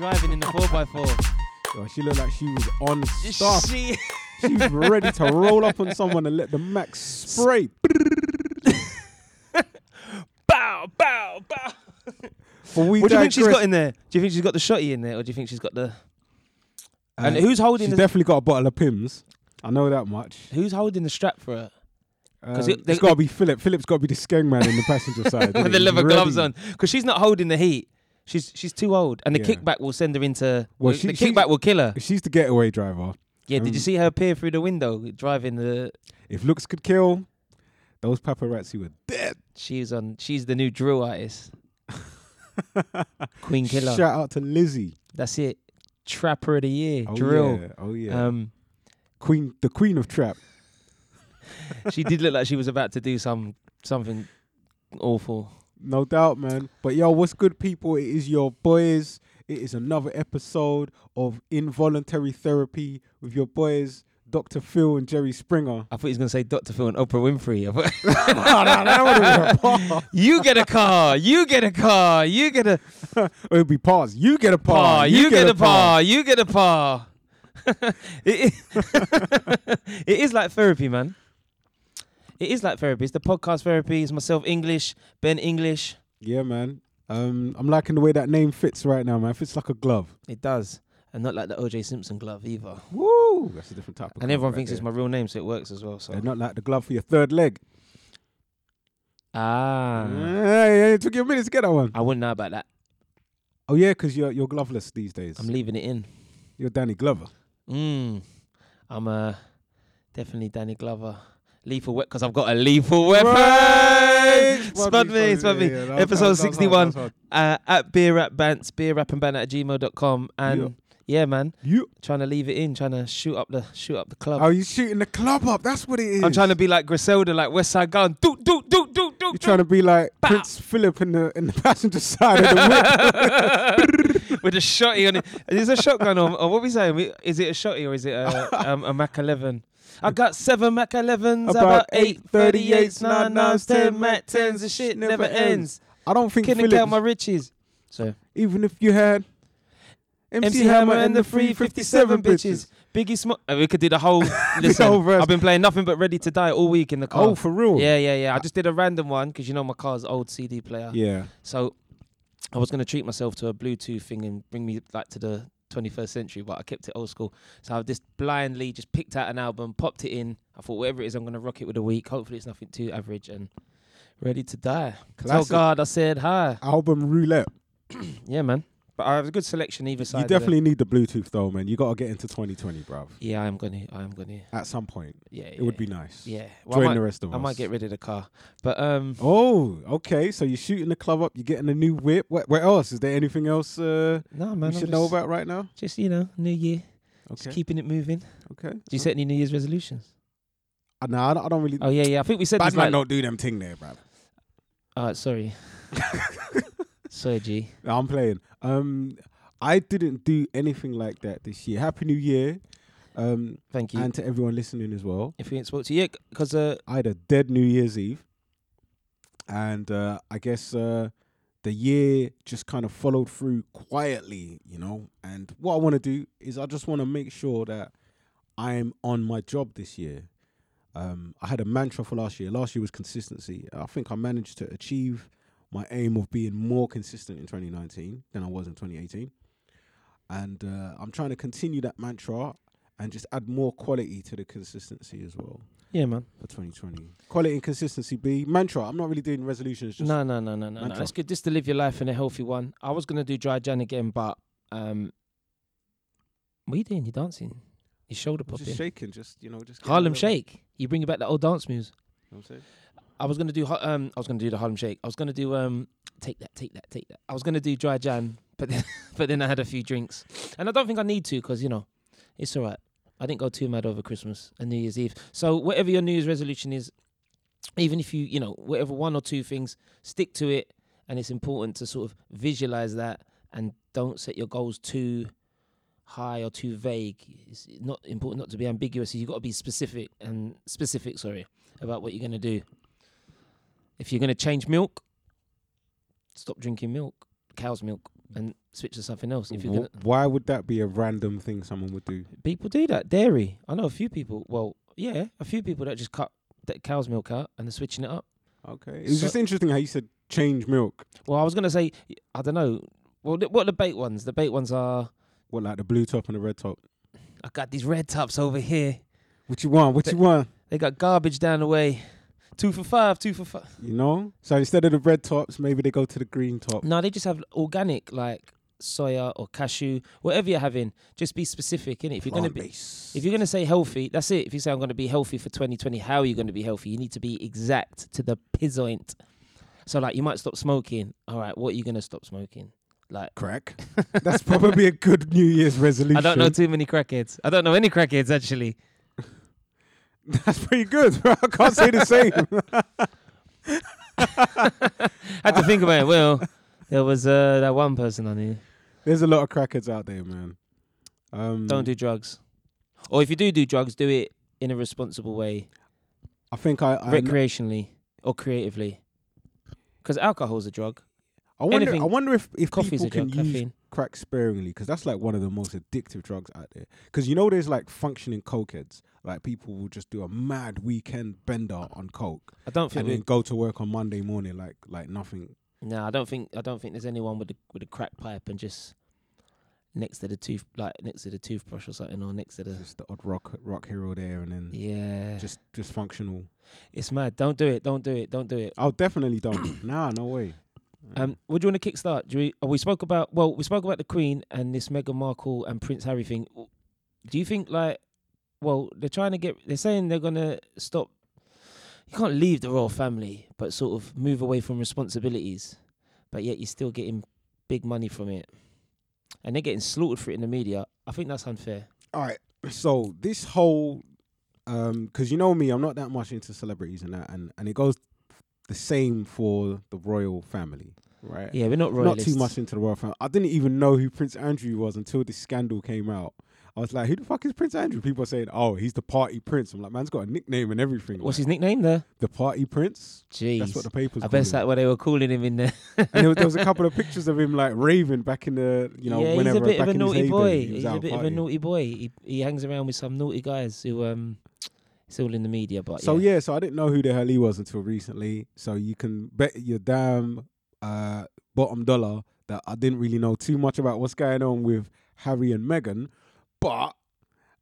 driving in the 4x4. Yo, she looked like she was on stuff. She, She was ready to roll up on someone and let the max spray. bow, bow, bow. But we What do you think she's digress. got in there? Do you think she's got the shotty in there, or do you think she's got the? And Uh, who's holding She's the? definitely got a bottle of Pimm's. I know that much. who's holding the strap for her? Um, 'Cause it- they- it's got to be Philip. Philip's got to be the skeng man in the passenger side. With the leather gloves on, because she's not holding the heat. She's she's too old, and the Yeah. kickback will send her into. Well, the she- the she- kickback will kill her. She's the getaway driver. Yeah, did you um, see her peer through the window driving the? If looks could kill, those paparazzi were dead. She's on. She's the new drill artist, Queen Killer. Shout out to Lizzie. That's it. Trapper of the year, Oh drill. yeah. Oh yeah. Um, queen, the queen of trap. she did look like she was about to do some something awful. No doubt, man. But yo, what's good, people? It is your boys. It is another episode of Involuntary Therapy with your boys, Dr. Phil and Jerry Springer. I thought he was gonna say Dr. Phil and Oprah Winfrey. No, no, that would've been a par. you get a car. You get a car. You get a It would be pause. You get a par. par. You, get, a par. You get a par. it, is it is like therapy, man. It is like therapy. It's the podcast therapy. It's myself English, Ben English. Yeah, man. Um, I'm liking the way that name fits right now, man. It Fits like a glove. It does, and not like the OJ Simpson glove either. Woo! That's a different type of. And everyone right thinks it's my real name, so it works as well. So And not like the glove for your third leg. ah, Hey, it took you a minute to get that one. I wouldn't know about that. Oh yeah, because you're you're gloveless these days. I'm leaving it in. you're Danny Glover. Mm. I'm uh, definitely Danny Glover. Lethal weapon because I've got a lethal weapon. Spud me, spud me. Episode 61 uh, at beer rap bants, beer rap and at gmail.com. And yeah. man, You? trying to leave it in, trying to shoot up the shoot up the club. Oh, you shooting the club up? That's what it is. I'm trying to be like Griselda, like Westside Gunn. Do do do do do. You're trying to be like Bow. Prince Philip in the in the passenger side of the whip. with a shotty on it. Is it a shotgun or, or what we saying? Is it a shotty or is it a, um, a Mac 11? I got seven Mac 11s, About about eight eight 38s, 38s, 9 9s, 10 Mac 10s. The shit never ends. I don't think Couldn't count Phillips, my riches. So even if you had MC, MC Hammer and the 357 bitches. Biggie Smoke. Uh, we could do the whole. Listen, whole verse. I've been playing nothing but Ready to Die all week in the car. Oh, for real? yeah, yeah, yeah. I just did a random one because you know my car's old CD player. Yeah. So I was gonna treat myself to a Bluetooth thing and bring me like to the 21st century, but I kept it old school. So I just blindly just picked out an album, popped it in. I thought whatever it is, I'm gonna rock it with a week. Hopefully it's nothing too average and ready to die. Tell God I said hi. Album roulette. Yeah, man. But I have a good selection either side. You definitely need the Bluetooth though, man. You got to get into 2020, bruv. Yeah, I am gonna. I am gonna. At some point, Yeah, it would be nice. Yeah. Well, Join might, the rest of I us. I might get rid of the car, but um, Oh, okay. So you're shooting the club up. You're getting a new whip. What, what else? Is there anything else uh, no, man. I'm should know about right now? Just you know, New Year, Okay. just keeping it moving. Okay. Do you set any New Year's resolutions? Uh, nah, I don't, I don't really. Oh yeah, yeah. I think we said Bad man like. don't do them thing there, bruv. Uh, sorry. sorry, G. No, I'm playing. Um, I didn't do anything like that this year. Happy New Year, um, Thank you. and to everyone listening as well. if we ain't spoke to you, because uh, I had a dead New Year's Eve, and uh, I guess uh, the year just kind of followed through quietly, you know. And what I want to do is I just want to make sure that I'm on my job this year. Um, I had a mantra for last year. Last year was consistency. I think I managed to achieve my aim of being more consistent in 2019 than I was in 2018. And uh, I'm trying to continue that mantra and just add more quality to the consistency as well yeah, man. for 2020. Quality and consistency B. Mantra. I'm not really doing resolutions. Just No, no, no, no, no, no. mantra. It's good just to live your life in a healthy one. I was gonna do dry Jan again, but um, what are you doing? You dancing? Your shoulder I'm just shaking. Just you know, just Harlem Shake. You bring back the old dance moves. You know what I'm saying? I was gonna do um I was gonna do the Harlem Shake. I was gonna do um take that, take that, take that. I was gonna do dry Jan, but then but then I had a few drinks, and I don't think I need to because you know it's all right. I didn't go too mad over Christmas and New Year's Eve. So whatever your New Year's resolution is, even if you you know whatever one or two things, stick to it, and it's important to sort of visualize that and don't set your goals too high or too vague. It's not important not to be ambiguous. You've got to be specific and specific. Sorry about what you're gonna do. If you're gonna change milk, stop drinking milk, cow's milk. and switch to something else. If you're gonna, Why would that be a random thing someone would do? people do that. Dairy. I know a few people. Well, yeah, a few people that just cut that cow's milk out and they're switching it up. Okay, it's So- just interesting how you said change milk. Well, I was gonna say, I don't know. Well, th- what are the bait ones? The bait ones are. What like the blue top and the red top? I got these red tops over here. What you want? What you want? They got garbage down the way. Two for five. Two for five. You know. So instead of the red tops, maybe they go to the green top. No, they just have organic, like soya or cashew, whatever you're having. Just be specific, innit? If you're gonna be, Plant-based. if you're gonna say healthy, that's it. If you say I'm gonna be healthy for 2020, how are you gonna be healthy? You need to be exact to the pizzoint. So like, you might stop smoking. All right, what are you gonna stop smoking? Like, crack. That's probably a good New Year's resolution. I don't know too many crackheads. I don't know any crackheads actually. That's pretty good. I can't say the same. had to think about it. Well, there was uh, that one person on here. There's a lot of crackheads out there, man. Um, Don't do drugs, or if you do do drugs, do it in a responsible way, I think I. I, recreationally or creatively. Because alcohol's a drug. I wonder. anything- I wonder if if Coffee's people a can drug. use Caffeine. crack sparingly because that's like one of the most addictive drugs out there. Because you know, there's like functioning cokeheads. Like people will just do a mad weekend bender on coke I don't think. and then go to work on Monday morning like like nothing. no, I don't think. I don't think there's anyone with a with a crack pipe and just next to the tooth, like next to the toothbrush or something, or next to the. Just the odd rock rock hero there, and then Yeah, just just functional. it's mad. Don't do it. Don't do it. Don't do it. I'll definitely don't. nah, no way. Um, what do you want to kickstart? Do we, oh, we spoke about well, we spoke about the Queen and this Meghan Markle and Prince Harry thing. Do you think like, well, they're trying to get, they're saying they're gonna stop. You can't leave the royal family, but sort of move away from responsibilities, but yet you're still getting big money from it, and they're getting slaughtered for it in the media. I think that's unfair. All right. So this whole, um, because you know me, I'm not that much into celebrities and that, and and it goes the same for the royal family, right? Yeah, we're not royal. Not too much into the royal family. I didn't even know who Prince Andrew was until this scandal came out. I was like, who the fuck is Prince Andrew? People are saying, oh, he's the party prince. I'm like, man's got a nickname and everything. What's like, his nickname there? the party prince? Jeez, That's what the papers. I bet that's what they were calling him in there. and there was, there was a couple of pictures of him like raving back in the, you know, yeah, whenever he's a bit of a naughty boy. he He's a bit of a naughty boy. He he hangs around with some naughty guys who um, it's all in the media. But So yeah, yeah. so I didn't know who the hell he was until recently. So you can bet your damn uh, bottom dollar that I didn't really know too much about what's going on with Harry and Meghan, but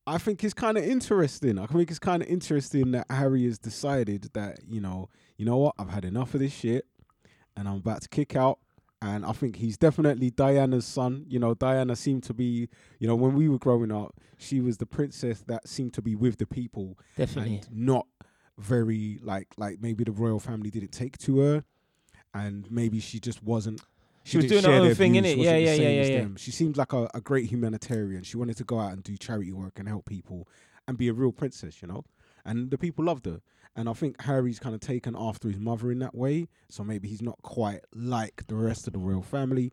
I think it's kind of interesting. I think it's kind of interesting that Harry has decided that you know, you know what, I've had enough of this shit, and I'm about to kick out. And I think he's definitely Diana's son. You know, Diana seemed to be, you know, when we were growing up, she was the princess that seemed to be with the people definitely. and not very like like maybe the royal family didn't take to her, and maybe she just wasn't. She was doing her own thing, innit? wasn't Yeah, yeah, yeah, yeah, yeah. She seemed like a, a great humanitarian. She wanted to go out and do charity work and help people and be a real princess, you know. And the people loved her. And I think Harry's kind of taken after his mother in that way. So maybe he's not quite like the rest of the royal family.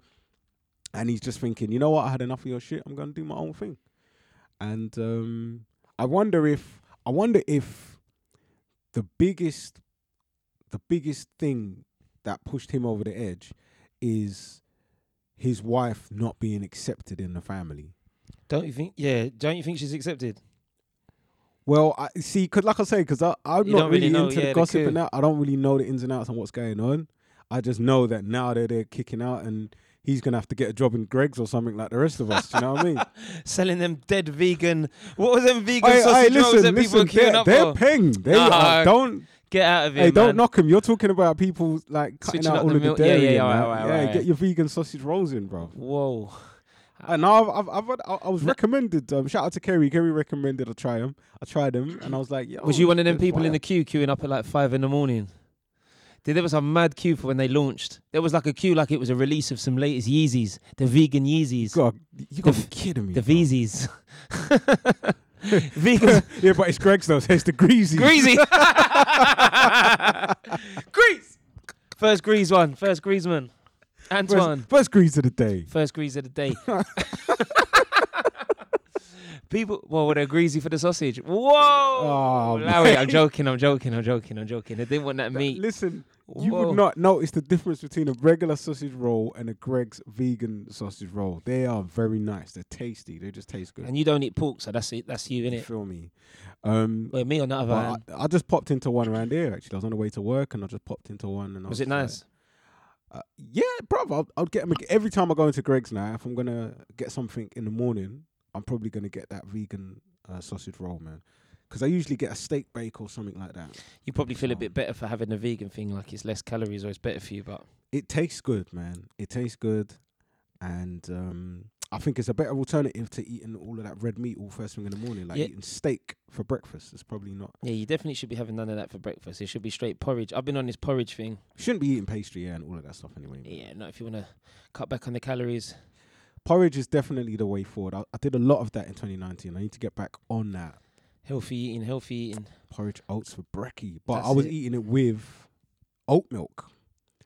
And he's just thinking, you know what? I had enough of your shit. I'm going to do my own thing. And um, I wonder if I wonder if the biggest the biggest thing that pushed him over the edge is his wife not being accepted in the family. Don't you think? Yeah, don't you think she's accepted? Well, I see, because like I say, because I'm not really really, know, into yeah, the gossip and that. I don't really know the ins and outs on what's going on. I just know that now that they're kicking out and he's gonna have to get a job in Greggs or something like the rest of us. you know what I mean? Selling them dead vegan. What was them vegan sausage hey, rolls listen, people listen. queuing They're, up they're for? peng. They Nah, are, don't Get out of here, hey, don't man. knock them. You're talking about people like cutting Switching out all the of the milk. Yeah, yeah, yeah, that. right, right, yeah, right. get your vegan sausage rolls in, bro. Whoa. And I've, I've, I've, had- I was recommended. Um, shout out to Kerry. Kerry recommended I try them. I tried them, and I was like, Yo, Was you one of them people in the queue queuing up at like five in the morning? Dude, there was a mad queue for when they launched. There was like a queue like it was a release of some latest Yeezys, the vegan Yeezys, God, you got to be kidding me. the bro. Vegans, yeah, but it's Greggs though, so it's the greasy. greasy. Grease. First grease one. First greaseman. Antoine. First, first grease of the day. First grease of the day. People, well, they're greasy for the sausage. Whoa! Oh, Larry, I'm joking. I'm joking. I'm joking. I'm joking. They didn't want that meat. Listen, you Whoa. would not notice the difference between a regular sausage roll and a Greggs vegan sausage roll. They are very nice. They're tasty. They just taste good. And you don't eat pork, so that's it. That's you, you innit? feel me? Um, Well, me on the other hand. I, I just popped into one around here. Actually, I was on the way to work, and I just popped into one. And I Was was it like, nice? Uh, yeah, bro. I'll, I'll get every time I go into Greggs now. If I'm gonna get something in the morning, I'm probably gonna get that vegan uh, sausage roll, man. Because I usually get a steak bake or something like that. You probably feel a bit better for having a vegan thing, like it's less calories or it's better for you. But It tastes good, man. It tastes good, and um, I think it's a better alternative to eating all of that red meat all first thing in the morning. Like Yeah. eating steak for breakfast. It's probably not. yeah, you definitely should be having none of that for breakfast. It should be straight porridge. I've been on this porridge thing. Shouldn't be eating pastry yeah, and all of that stuff anyway. man. Yeah, not if you want to cut back on the calories. Porridge is definitely the way forward. I, I did a lot of that in 2019. I need to get back on that. Healthy eating, healthy eating. porridge oats for brekkie, but That's I was it. eating it with oat milk.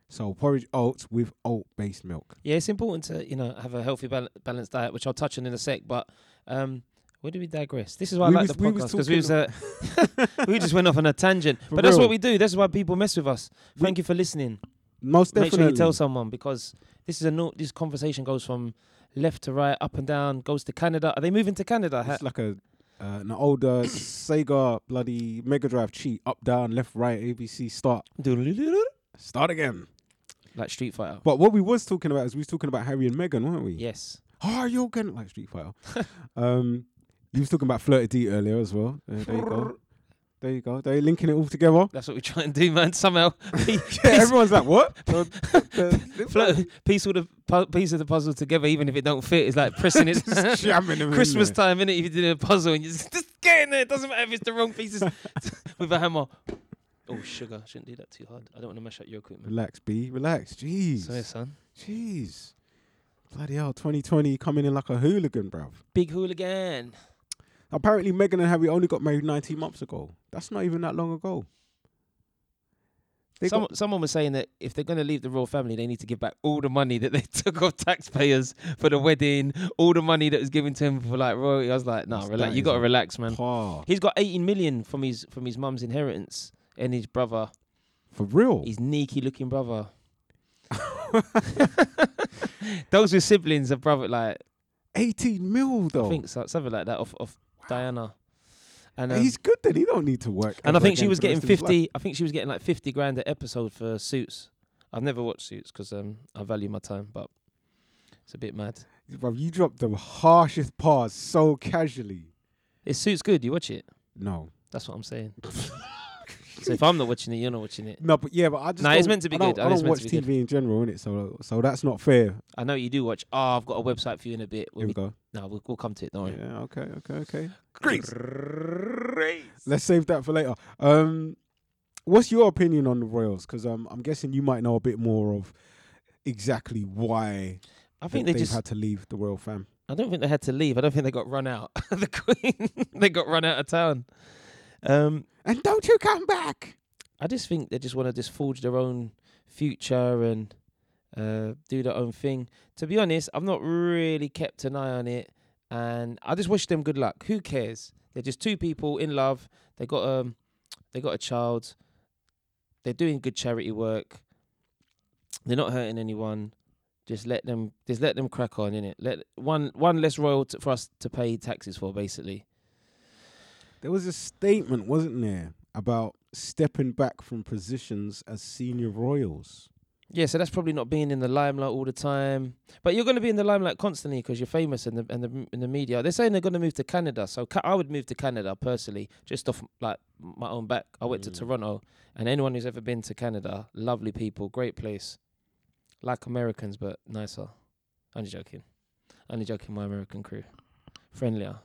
So porridge oats with oat based milk. Yeah, it's important to you know have a healthy bal- balanced diet, which I'll touch on in a sec. But um, where do we digress? This is why We I like was- the podcast because we was uh, we just went off on a tangent. For but that's what we do. That's why people mess with us. We- Thank you for listening. Most Make definitely. sure you tell someone because this is a no, this conversation goes from left to right, up and down, goes to Canada. Are they moving to Canada? Ha- It's like a uh, an older Sega bloody Mega Drive cheat. Up, down, left, right, ABC, start, start again. like Street Fighter. But what we was talking about is we was talking about Harry and Meghan, weren't we? Yes. Oh, you're going like Street Fighter. um, you was talking about Flirty D earlier as well. Uh, there you go. There you go. They're linking it all together. That's what we try and do, man. Somehow, Yeah, everyone's like, what? Piece of the pu- piece of the puzzle together, even if it don't fit, it's like pressing it. Just jamming them in Christmas there. time, innit? If you're doing a puzzle and you just, just get in there, it doesn't matter if it's the wrong pieces with a hammer. Oh, sugar. Shouldn't do that too hard. I don't want to mash up your equipment. Relax, B. Relax. Jeez. So, yeah, son. Jeez. Bloody hell, 2020 coming in like a hooligan, bruv. Big hooligan. Apparently, Meghan and Harry only got married 19 months ago. That's not even that long ago. They Some, got, someone was saying that if they're going to leave the royal family, they need to give back all the money that they took off taxpayers for the wedding, all the money that was given to him for like royalty. I was like, no, That's- relax. that You is got to a relax, man. par. He's got 18 million from his from his mum's inheritance and his brother, For real. his sneaky looking brother. Those with siblings are brother like 18 mil, though. I think so, something like that off off Diana. And um, He's good then. He don't need to work. and I think she was getting rest of his life. 50 I think she was getting like 50 grand an episode for Suits. I've never watched Suits cuz um I value my time, but it's a bit mad. Bruv, you dropped the harshest pause so casually. Is Suits good? You watch it? No. That's what I'm saying. so if I'm not watching it, you're not watching it. No, but yeah, but I just Nah, it's meant to be I good. I It's don't watch to be TV in general, innit? So, so that's not fair. I know you do watch. Oh, I've got a website for you in a bit. Here we go. No, we'll, we'll come to it. Don't worry. Yeah, okay, okay, okay. Grace. Let's save that for later. Um, what's your opinion on the Royals? Because um, I'm guessing you might know a bit more of exactly why I think they, they have just. had to leave the royal fam. I don't think they had to leave. I don't think they got run out. the Queen. they got run out of town. Um, And don't you come back? I just think they just want to just forge their own future and uh, do their own thing. To be honest, I've not really kept an eye on it, and I just wish them good luck. Who cares? They're just two people in love. They got um, they got a child. They're doing good charity work. They're not hurting anyone. Just let them, just let them crack on in it. Let one one less royal t- for us to pay taxes for, basically. There was a statement, wasn't there, about stepping back from positions as senior royals. Yeah, so that's probably not being in the limelight all the time. But you're going to be in the limelight constantly because you're famous in the in the in the media. They're saying they're going to move to Canada, so ca- I would move to Canada personally, just off like my own back. I went to Mm. Toronto, and anyone who's ever been to Canada, lovely people, great place, like Americans but nicer. Only joking, only joking. My American crew, friendlier.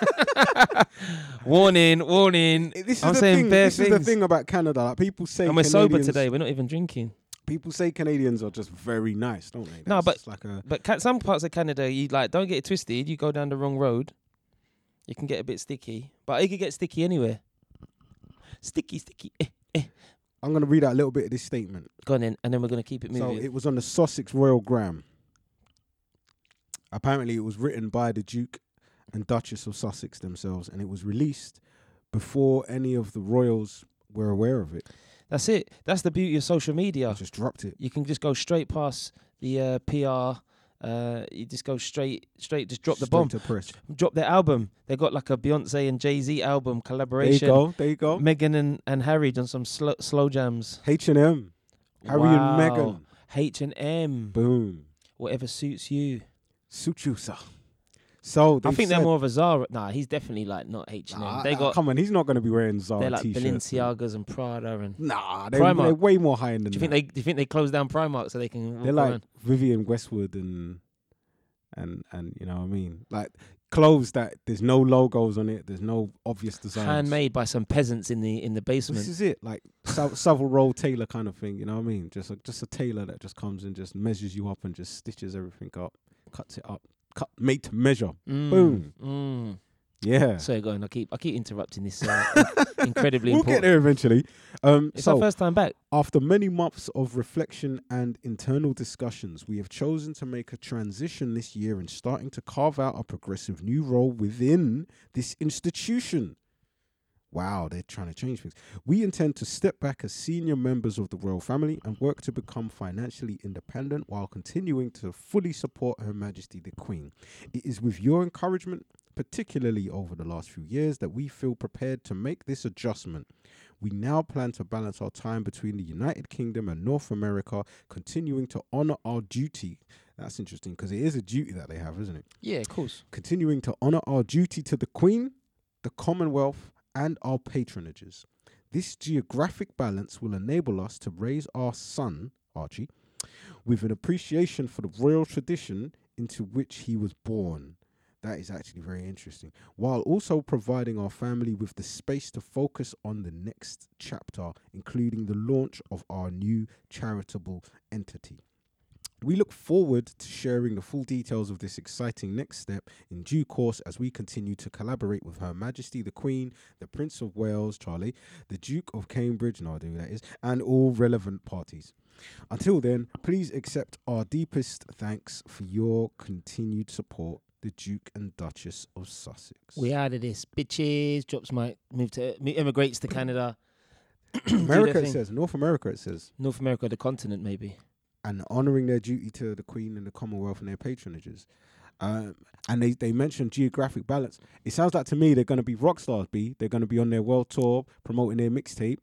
warning, warning. This is I'm the saying thing. bare This is the thing about Canada. Like people say, And we're sober Canadians- today. We're not even drinking. People say Canadians are just very nice, don't they? No, That's but- just like a But ca- some parts of Canada, you like don't get it twisted. You go down the wrong road, you can get a bit sticky. But it could get sticky anywhere. Sticky, sticky. Eh. I'm going to read out a little bit of this statement. Go on then, and then we're gonna keep it moving. So it was on the Sussex Royal Gram. Apparently, it was written by the Duke and Duchess of Sussex themselves, and it was released before any of the royals were aware of it. That's it. That's the beauty of social I media. just dropped it. You can just go straight past the uh, PR. Uh, you just go straight, straight, just drop the bomb. to press. Drop their album. They got like a Beyonce and Jay Z album collaboration. There you go. There you go. Meghan and, and Harry done some slow, slow jams. H and M. Harry Wow. and Meghan. H and M. Boom. Whatever suits you. Suit you, sir. So I think they're more of a Zara. Nah, he's definitely like not H and M. They got come on. He's not going to be wearing Zara they're like t-shirts. Balenciagas and Prada and. Nah, they're, Primark. they're way more high end than Do you think that. they? Do you think they close down Primark so they can? They're like around? Vivienne Westwood and and and you know what I mean, like clothes that there's no logos on it, there's no obvious designs. handmade by some peasants in the in the basement. This is it, like Sav- Savile Row tailor kind of thing. You know what I mean? Just a just a tailor that just comes and just measures you up and just stitches everything up, cuts it up, made to measure. Mm, Boom. Mm. Yeah, So go on. I keep I keep interrupting this. Uh, incredibly we'll important. get there eventually. Um, It's so our first time back. After many months of reflection and internal discussions, we have chosen to make a transition this year and starting to carve out a progressive new role within this institution. Wow, they're trying to change things. We intend to step back as senior members of the royal family and work to become financially independent while continuing to fully support Her Majesty the Queen. It is with your encouragement, particularly over the last few years, that we feel prepared to make this adjustment. We now plan to balance our time between the United Kingdom and North America, continuing to honor our duty. That's interesting because it is a duty that they have, isn't it? Yeah, of course. Continuing to honor our duty to the Queen, the Commonwealth, and our patronages. This geographic balance will enable us to raise our son, Archie, with an appreciation for the royal tradition into which he was born. That is actually very interesting. While also providing our family with the space to focus on the next chapter, including the launch of our new charitable entity. We look forward to sharing the full details of this exciting next step in due course as we continue to collaborate with Her Majesty the Queen, the Prince of Wales, Charlie, the Duke of Cambridge, no idea who that is, and all relevant parties. Until then, please accept our deepest thanks for your continued support, the Duke and Duchess of Sussex. We out of this, bitches. Drops mic. Move to immigrates to Canada. America, it says, North America, it says, North America, the continent, maybe. And honouring their duty to the Queen and the Commonwealth and their patronages. Um, and they, they mentioned geographic balance. It sounds like to me they're going to be rock stars. B. They're going to be on their world tour promoting their mixtape,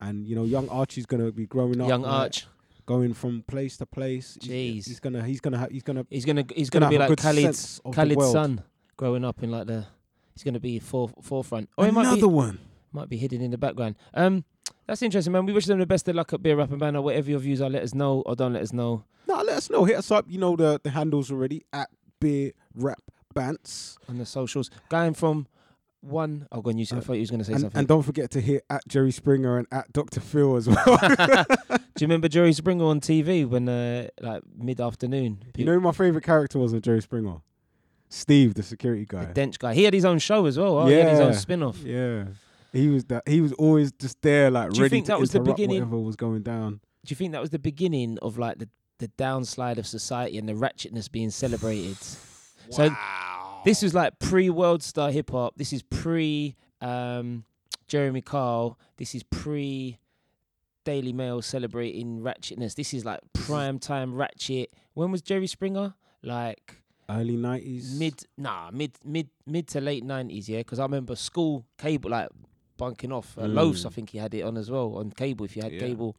and you know, young Archie's going to be growing up, Young like, Arch. going from place to place. Jeez. he's gonna he's gonna ha- he's gonna He's gonna he's gonna gonna, be have a like Khalid's Khaled's sense of the Khaled's world. son growing up in like the. He's gonna be for, forefront. Or he might another be one. might be hidden in the background. Um, that's interesting, man. We wish them the best of luck at Beer Rap and Banner. Whatever your views are, let us know or don't let us know No, let us know. Hit us up. You know the the handles already at Beer Rap Bants, on the socials. Going from one, oh, go on. You said, I Uh, thought you was gonna say and, something. and don't forget to hit at Jerry Springer and at Dr. Phil as well. Do you remember Jerry Springer on TV when uh, like mid afternoon? you know who my favorite character was on Jerry Springer? Steve, the security guy. the. Dench guy. He had his own show as well. Oh, he had his own Yeah. spin off. Yeah. He was that. He was always just there, like Do you ready think to that was the interrupt beginning- whatever was going down. Do you think that was the beginning of like the the downslide of society and the ratchetness being celebrated? So this was like pre World Star Hip Hop. This is pre um, Jeremy Kyle. This is pre Daily Mail celebrating ratchetness. This is like prime time ratchet. When was Jerry Springer? Like early nineties. mid, nah, mid, mid, mid to late nineties. Yeah, because I remember school cable like bunking off. Uh, Los, I Mm. think he had it on as well on cable. If you had Yeah. cable,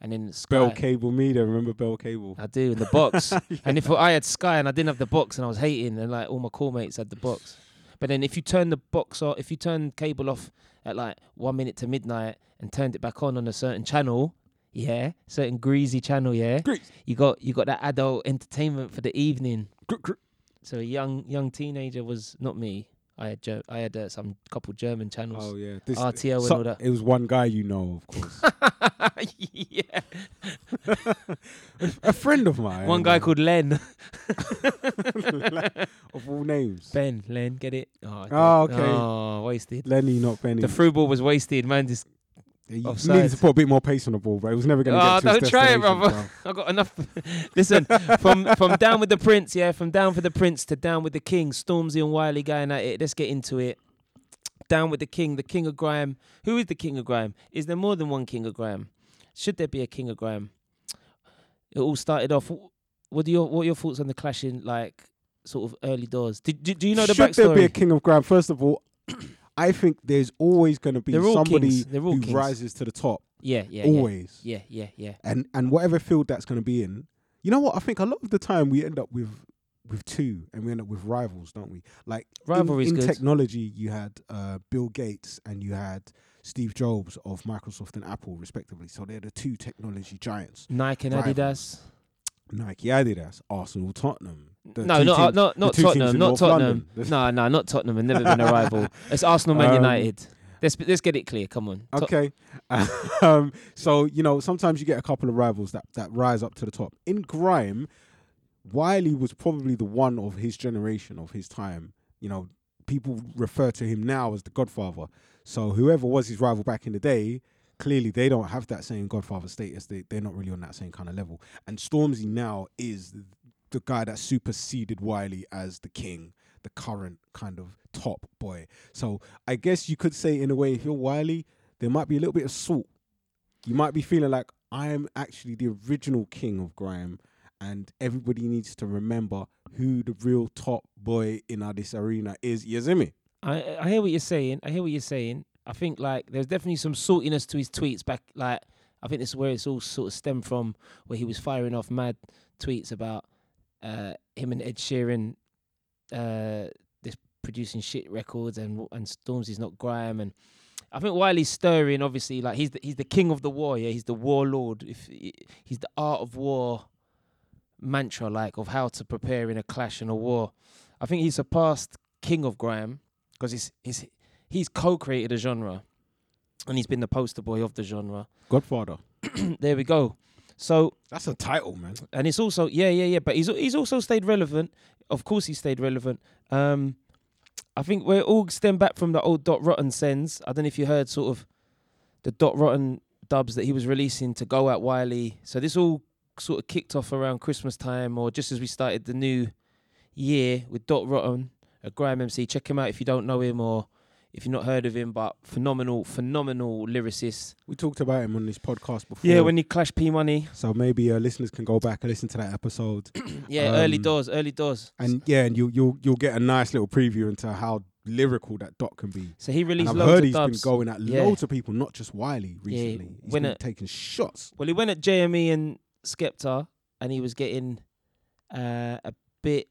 and then Sky. Bell Cable Media. Remember Bell Cable? I do in the box. And if I had Sky and I didn't have the box and I was hating, and like all my call mates had the box. But then if you turn the box off, if you turn cable off at like one minute to midnight and turned it back on on a certain channel, yeah, certain greasy channel, yeah, Grease. you got you got that adult entertainment for the evening. Gr- gr- So a young young teenager was not me. I had Ger- I had uh, some couple German channels. Oh yeah. This, RTL and all that. It was one guy you know, of course. yeah, a friend of mine. one guy called Len. of all names. Ben, Len, get it? Oh, Oh, okay. Oh, wasted. Lenny, not Benny. The through ball was wasted, man. Just You Offside. needed to put a bit more pace on the ball, but it was never going ah, to Oh, get to don't try it, brother. I got enough. Listen, from from down with the prince, yeah, from down for the prince to down with the king. Stormzy and Wiley going at it. Let's get into it. Down with the king, the king of grime. Who is the king of grime? Is there more than one king of grime? Should there be a king of grime? It all started off. What do your what are your thoughts on the clashing like sort of early doors? Did, do, do you know the Should backstory? there be a king of grime? First of all, I think there's always going to be somebody kings. They're all who kings. rises to the top. yeah, yeah, always. yeah, yeah, yeah, yeah. and and whatever field that's going to be in, you know what? I think a lot of the time we end up with with two, and we end up with rivals, don't we? Like in- in, technology, you had uh, Bill Gates and you had Steve Jobs of Microsoft and Apple, respectively. So they're the two technology giants. Nike and Rivals. Adidas. Nike, Adidas, Arsenal, Tottenham. The no, not, uh, teams- not not Tottenham, not Tottenham. No, no, not Tottenham. Have never been a rival. It's Arsenal, Man Um, United. Let's let's get it clear. Come on. Okay. um, so, you know, sometimes you get a couple of rivals that, that rise up to the top. In Grime, Wiley was probably the one of his generation, of his time. You know, people refer to him now as the Godfather. So, whoever was his rival back in the day, clearly they don't have that same Godfather status. They, they're not really on that same kind of level. And Stormzy now is the guy that superseded Wiley as the king, the current kind of top boy. So I guess you could say in a way, if you're Wiley, there might be a little bit of salt. You might be feeling like I am actually the original king of grime, and everybody needs to remember who the real top boy in this arena is. Me? I I hear what you're saying. I hear what you're saying. I think like there's definitely some saltiness to his tweets back. Like I think this is where it's all sort of stemmed from, where he was firing off mad tweets about uh, him and Ed Sheeran, uh, this producing shit records and and Stormzy's not grime and. I think Wiley's stirring, obviously, like he's the, he's the king of the war. Yeah, he's the warlord. If he's the art of war mantra, like of how to prepare in a clash and a war. I think he surpassed King of Grime because he's he's he's co-created a genre, and he's been the poster boy of the genre. Godfather. there we go. So That's a title, man. and it's also yeah yeah yeah, but he's he's also stayed relevant. Of course, he stayed relevant. Um, I think we're all stem back from the old Dot Rotten sends. I don't know if you heard sort of the Dot Rotten dubs that he was releasing to go at Wiley. So this all sort of kicked off around Christmas time or just as we started the new year with Dot Rotten, a grime MC. Check him out if you don't know him or if you've not heard of him, but phenomenal, phenomenal lyricist. We talked about him on this podcast before. Yeah, when he clashed P Money. so maybe uh, listeners can go back and listen to that episode. Yeah, early Um, doors, early doors. and yeah, and you you'll you'll get a nice little preview into how lyrical that dot can be. So he And released I've loads heard he's dubs. been going at Yeah. loads of people, not just Wiley Yeah, recently. He's when been it- taking shots. Well, he went at JME and Skepta, and he was getting uh, a bit.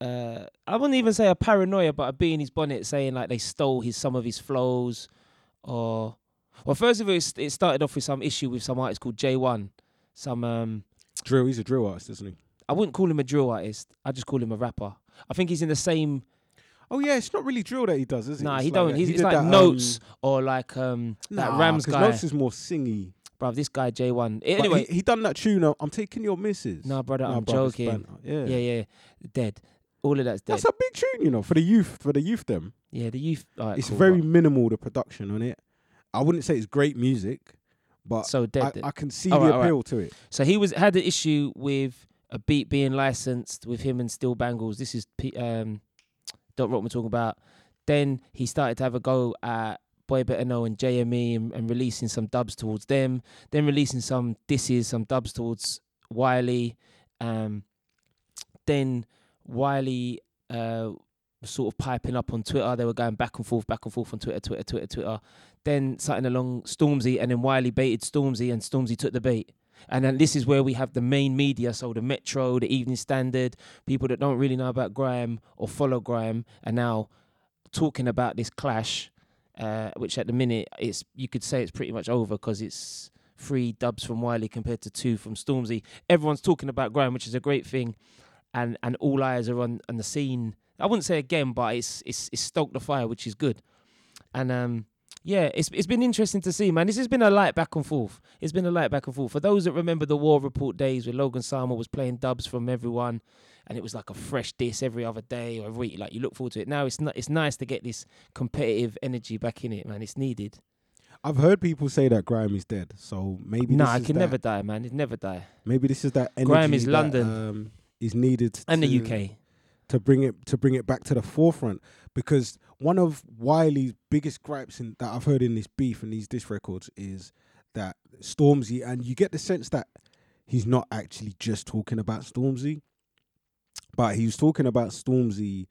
Uh, I wouldn't even say a paranoia, but a bee in his bonnet, saying like they stole his some of his flows, or well, first of all, it started off with some issue with some artist called J One. Some um, Drill, he's a drill artist, isn't he? I wouldn't call him a drill artist. I just call him a rapper. I think he's in the same. Oh yeah, it's not really drill that he does, is it? Nah, It's he like don't. He's he it's like that, um, notes or like um that nah, Ramz 'cause guy. Not3s is more singy. Bruv, this guy J One. Anyway, he, he done that tune. uh, I'm taking your misses. Nah, brother, Nah, I'm joking. Yeah. Yeah, yeah, dead. All of that's dead. That's a big tune, you know, for the youth. For the youth, them. Yeah, the youth. All right, it's cool, very minimal the production on it. I wouldn't say it's great music, but so dead. I. I can see Alright, the alright. appeal to it. so he was had an issue with a beat being licensed with him and Steel Banglez. This is P, um, Dot Rock we're talking about. Then he started to have a go at Boy Better Know and JME and, and releasing some dubs towards them. Then releasing some disses, some dubs towards Wiley. Um, then Wiley uh, sort of piping up on Twitter. They were going back and forth, back and forth on Twitter, Twitter, Twitter, Twitter. Then something along Stormzy, and then Wiley baited Stormzy, and Stormzy took the bait. And then this is where we have the main media, so the Metro, the Evening Standard, people that don't really know about grime or follow grime, are now talking about this clash, uh, which at the minute it's you could say it's pretty much over because it's three dubs from Wiley compared to two from Stormzy. Everyone's talking about grime, which is a great thing, and and all eyes are on on the scene. I wouldn't say again, but it's it's it's stoked the fire, which is good. And um, yeah, it's it's been interesting to see, man. This has been a light back and forth. It's been a light back and forth. For those that remember the War Report days where Logan Sama was playing dubs from everyone, and it was like a fresh diss every other day or every week. Like you look forward to it. Now it's not. It's nice to get this competitive energy back in it, man. It's needed. I've heard people say that grime is dead. So maybe nah, it can that, never die, man. It never die. Maybe this is that energy Grime is that, London. um, is needed And to, the UK. to bring it to bring it back to the forefront because one of Wiley's biggest gripes in, that I've heard in this beef and these diss records is that Stormzy and you get the sense that he's not actually just talking about Stormzy but he's talking about Stormzy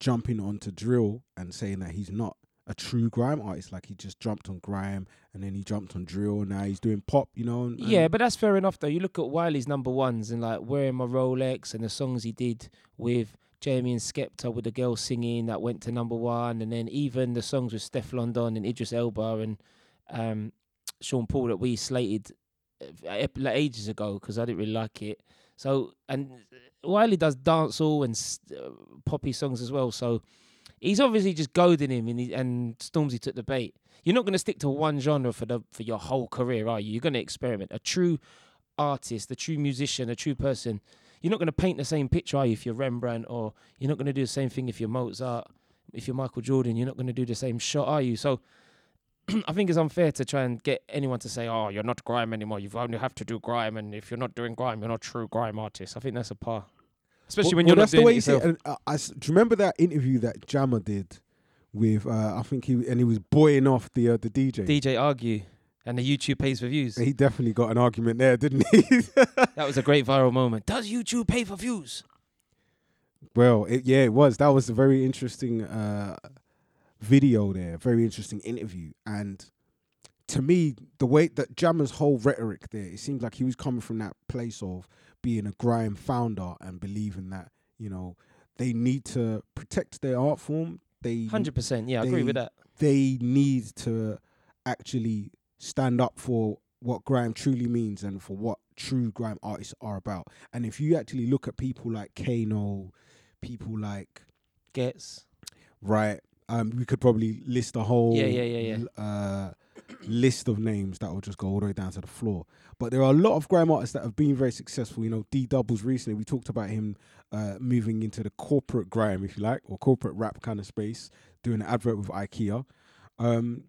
jumping onto drill and saying that he's not a true grime artist like he just jumped on grime and then he jumped on drill now he's doing pop you know and, Yeah, but that's fair enough though. You look at Wiley's number ones and like wearing my Rolex and the songs he did with JME and Skepta with the girl singing that went to number one, and then even the songs with Stefflon Don and Idris Elba and um, Sean Paul that we slated uh, ages ago because I didn't really like it. So and Wiley does dancehall and uh, poppy songs as well. So he's obviously just goading him, and, he, and Stormzy took the bait. You're not going to stick to one genre for the for your whole career, are you? You're going to experiment. A true artist, a true musician, a true person. You're not going to paint the same picture, are you? If you're Rembrandt, or you're not going to do the same thing if you're Mozart, if you're Michael Jordan, you're not going to do the same shot, are you? So. I think it's unfair to try and get anyone to say, "Oh, you're not grime anymore. You only have to do grime, and if you're not doing grime, you're not true grime artist." I think that's a par, especially Well- when you're not that's doing the way it yourself. it. Uh, I s- do you remember that interview that Jammer did with? Uh, I think he and he was buoying off the uh, the DJ. DJ argue, and the YouTube pays for views. he definitely got an argument there, didn't he? That was a great viral moment. Does YouTube pay for views? well, it, yeah, it was. That was a very interesting uh, video there. Very interesting interview, and to me, the way that Jammer's whole rhetoric there, it seems like he was coming from that place of being a grime founder and believing that you know they need to protect their art form. They Hundred percent. Yeah, I agree with that. they need to actually stand up for what grime truly means and for what true grime artists are about. And if you actually look at people like Kano, people like Ghetts right, um, we could probably list a whole Yeah, yeah, yeah, yeah. Uh, list of names that will just go all the way down to the floor. But there are a lot of grime artists that have been very successful. You know, D Doubles recently we talked about him uh, moving into the corporate grime, if you like, or corporate rap kind of space, doing an advert with IKEA. Um,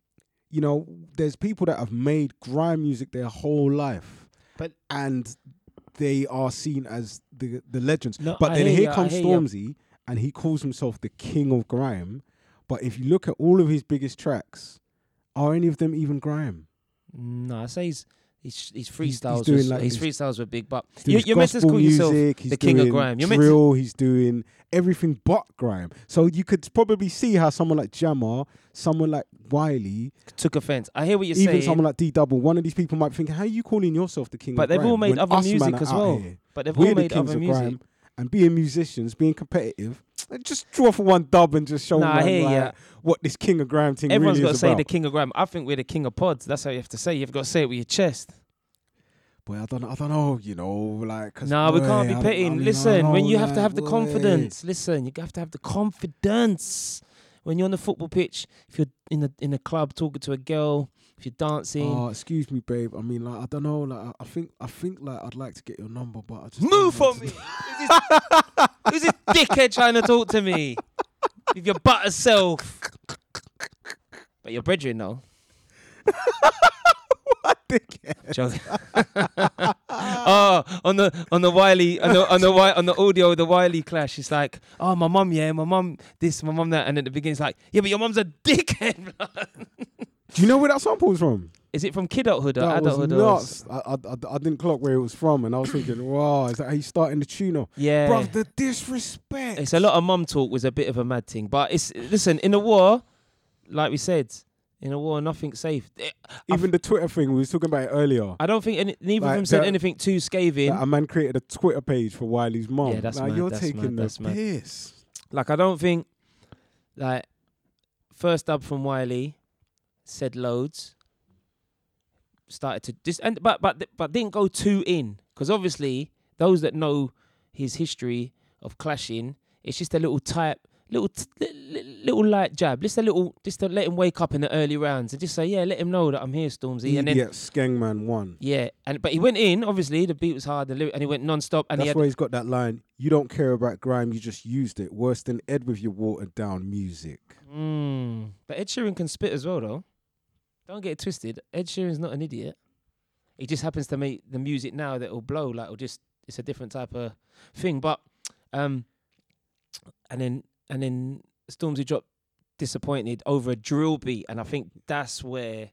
you know, there's people that have made grime music their whole life, But- and they are seen as the the legends. No, but I then here I comes. Stormzy, and he calls himself the king of grime. But if you look at all of his biggest tracks, are any of them even grime? no, I say he's he's he's freestyles. doing was, like his freestyles were big, but you, you're meant to call yourself the king of grime. You're drill, he's doing everything but grime. So you could probably see how someone like Jammer, someone like Wiley, took offense. I hear what you're even saying, Even someone like D Double, one of these people might think, "How are you calling yourself the king?" Of Grime? But of they've grime all made other music as well. here? but they've We're all made other music. grime, and being musicians, being competitive. Just draw for one dub and just show Nah, hear like, ya. what this king of grime thing Everyone's really got to say about. the king of grime. I think we're the king of pods. That's how you have to say. You've got to say it with your chest. Boy, I don't, I don't know, you know, like. No, we can't be I. I mean, Listen, when you have to have the boy. confidence. Listen, you have to have the confidence when you're on the football pitch. If you're in a in a club talking to a girl, if you're dancing, Oh, excuse me, babe. I mean, like, I don't know. Like, I- think, I think, like, I'd like to get your number, but I just move for me. Who's this, dickhead trying to talk to me with your butter self? But your brethren, though. what Dickhead. Oh, on the on the Wiley on the on the on the audio, the Wiley clash. It's like, oh, my mum, yeah, my mum, this, my mum, that, and at the beginning, it's like, yeah, but your mum's a dickhead. Blood." Do you know where that sample's from? Is it from kidulthood or That was adulthood? or s- nuts. I, I, I, I didn't clock where it was from, and I was thinking, wow, is that how you starting the tune off? Yeah, Bruv, the disrespect. it's a lot of mum talk was a bit of a mad thing, but it's listen in a war, like we said, in a war, nothing's safe. Eh, Even the Twitter thing, we was talking about it earlier. I don't think any, neither Like of them said that- anything too scathing. A man created a Twitter page for Wiley's mom. Yeah, that's like, mad, you're that's taking mad, the that's mad. piss. Like I don't think like first dub from Wiley said loads. Started to just and but but but didn't go too in because obviously those that know his history of clashing, it's just a little type, little t- li- li- little light jab, just a little, just to let him wake up in the early rounds and just say, yeah, let him know that I'm here, Stormzy, and then Idiot Skengman won. yeah, and but he went in. Obviously, the beat was hard, the lyric, and he went non-stop, and That's he why he's got that line. You don't care about grime, you just used it. Worse than Ed with your watered down music. Mm. But Ed Sheeran can spit as well, though. Don't get it twisted. Ed Sheeran's not an idiot. He just happens to make the music now that will blow. Like, it'll just it's a different type of thing. But um, and then and then Stormzy dropped disappointed over a drill beat, and I think that's where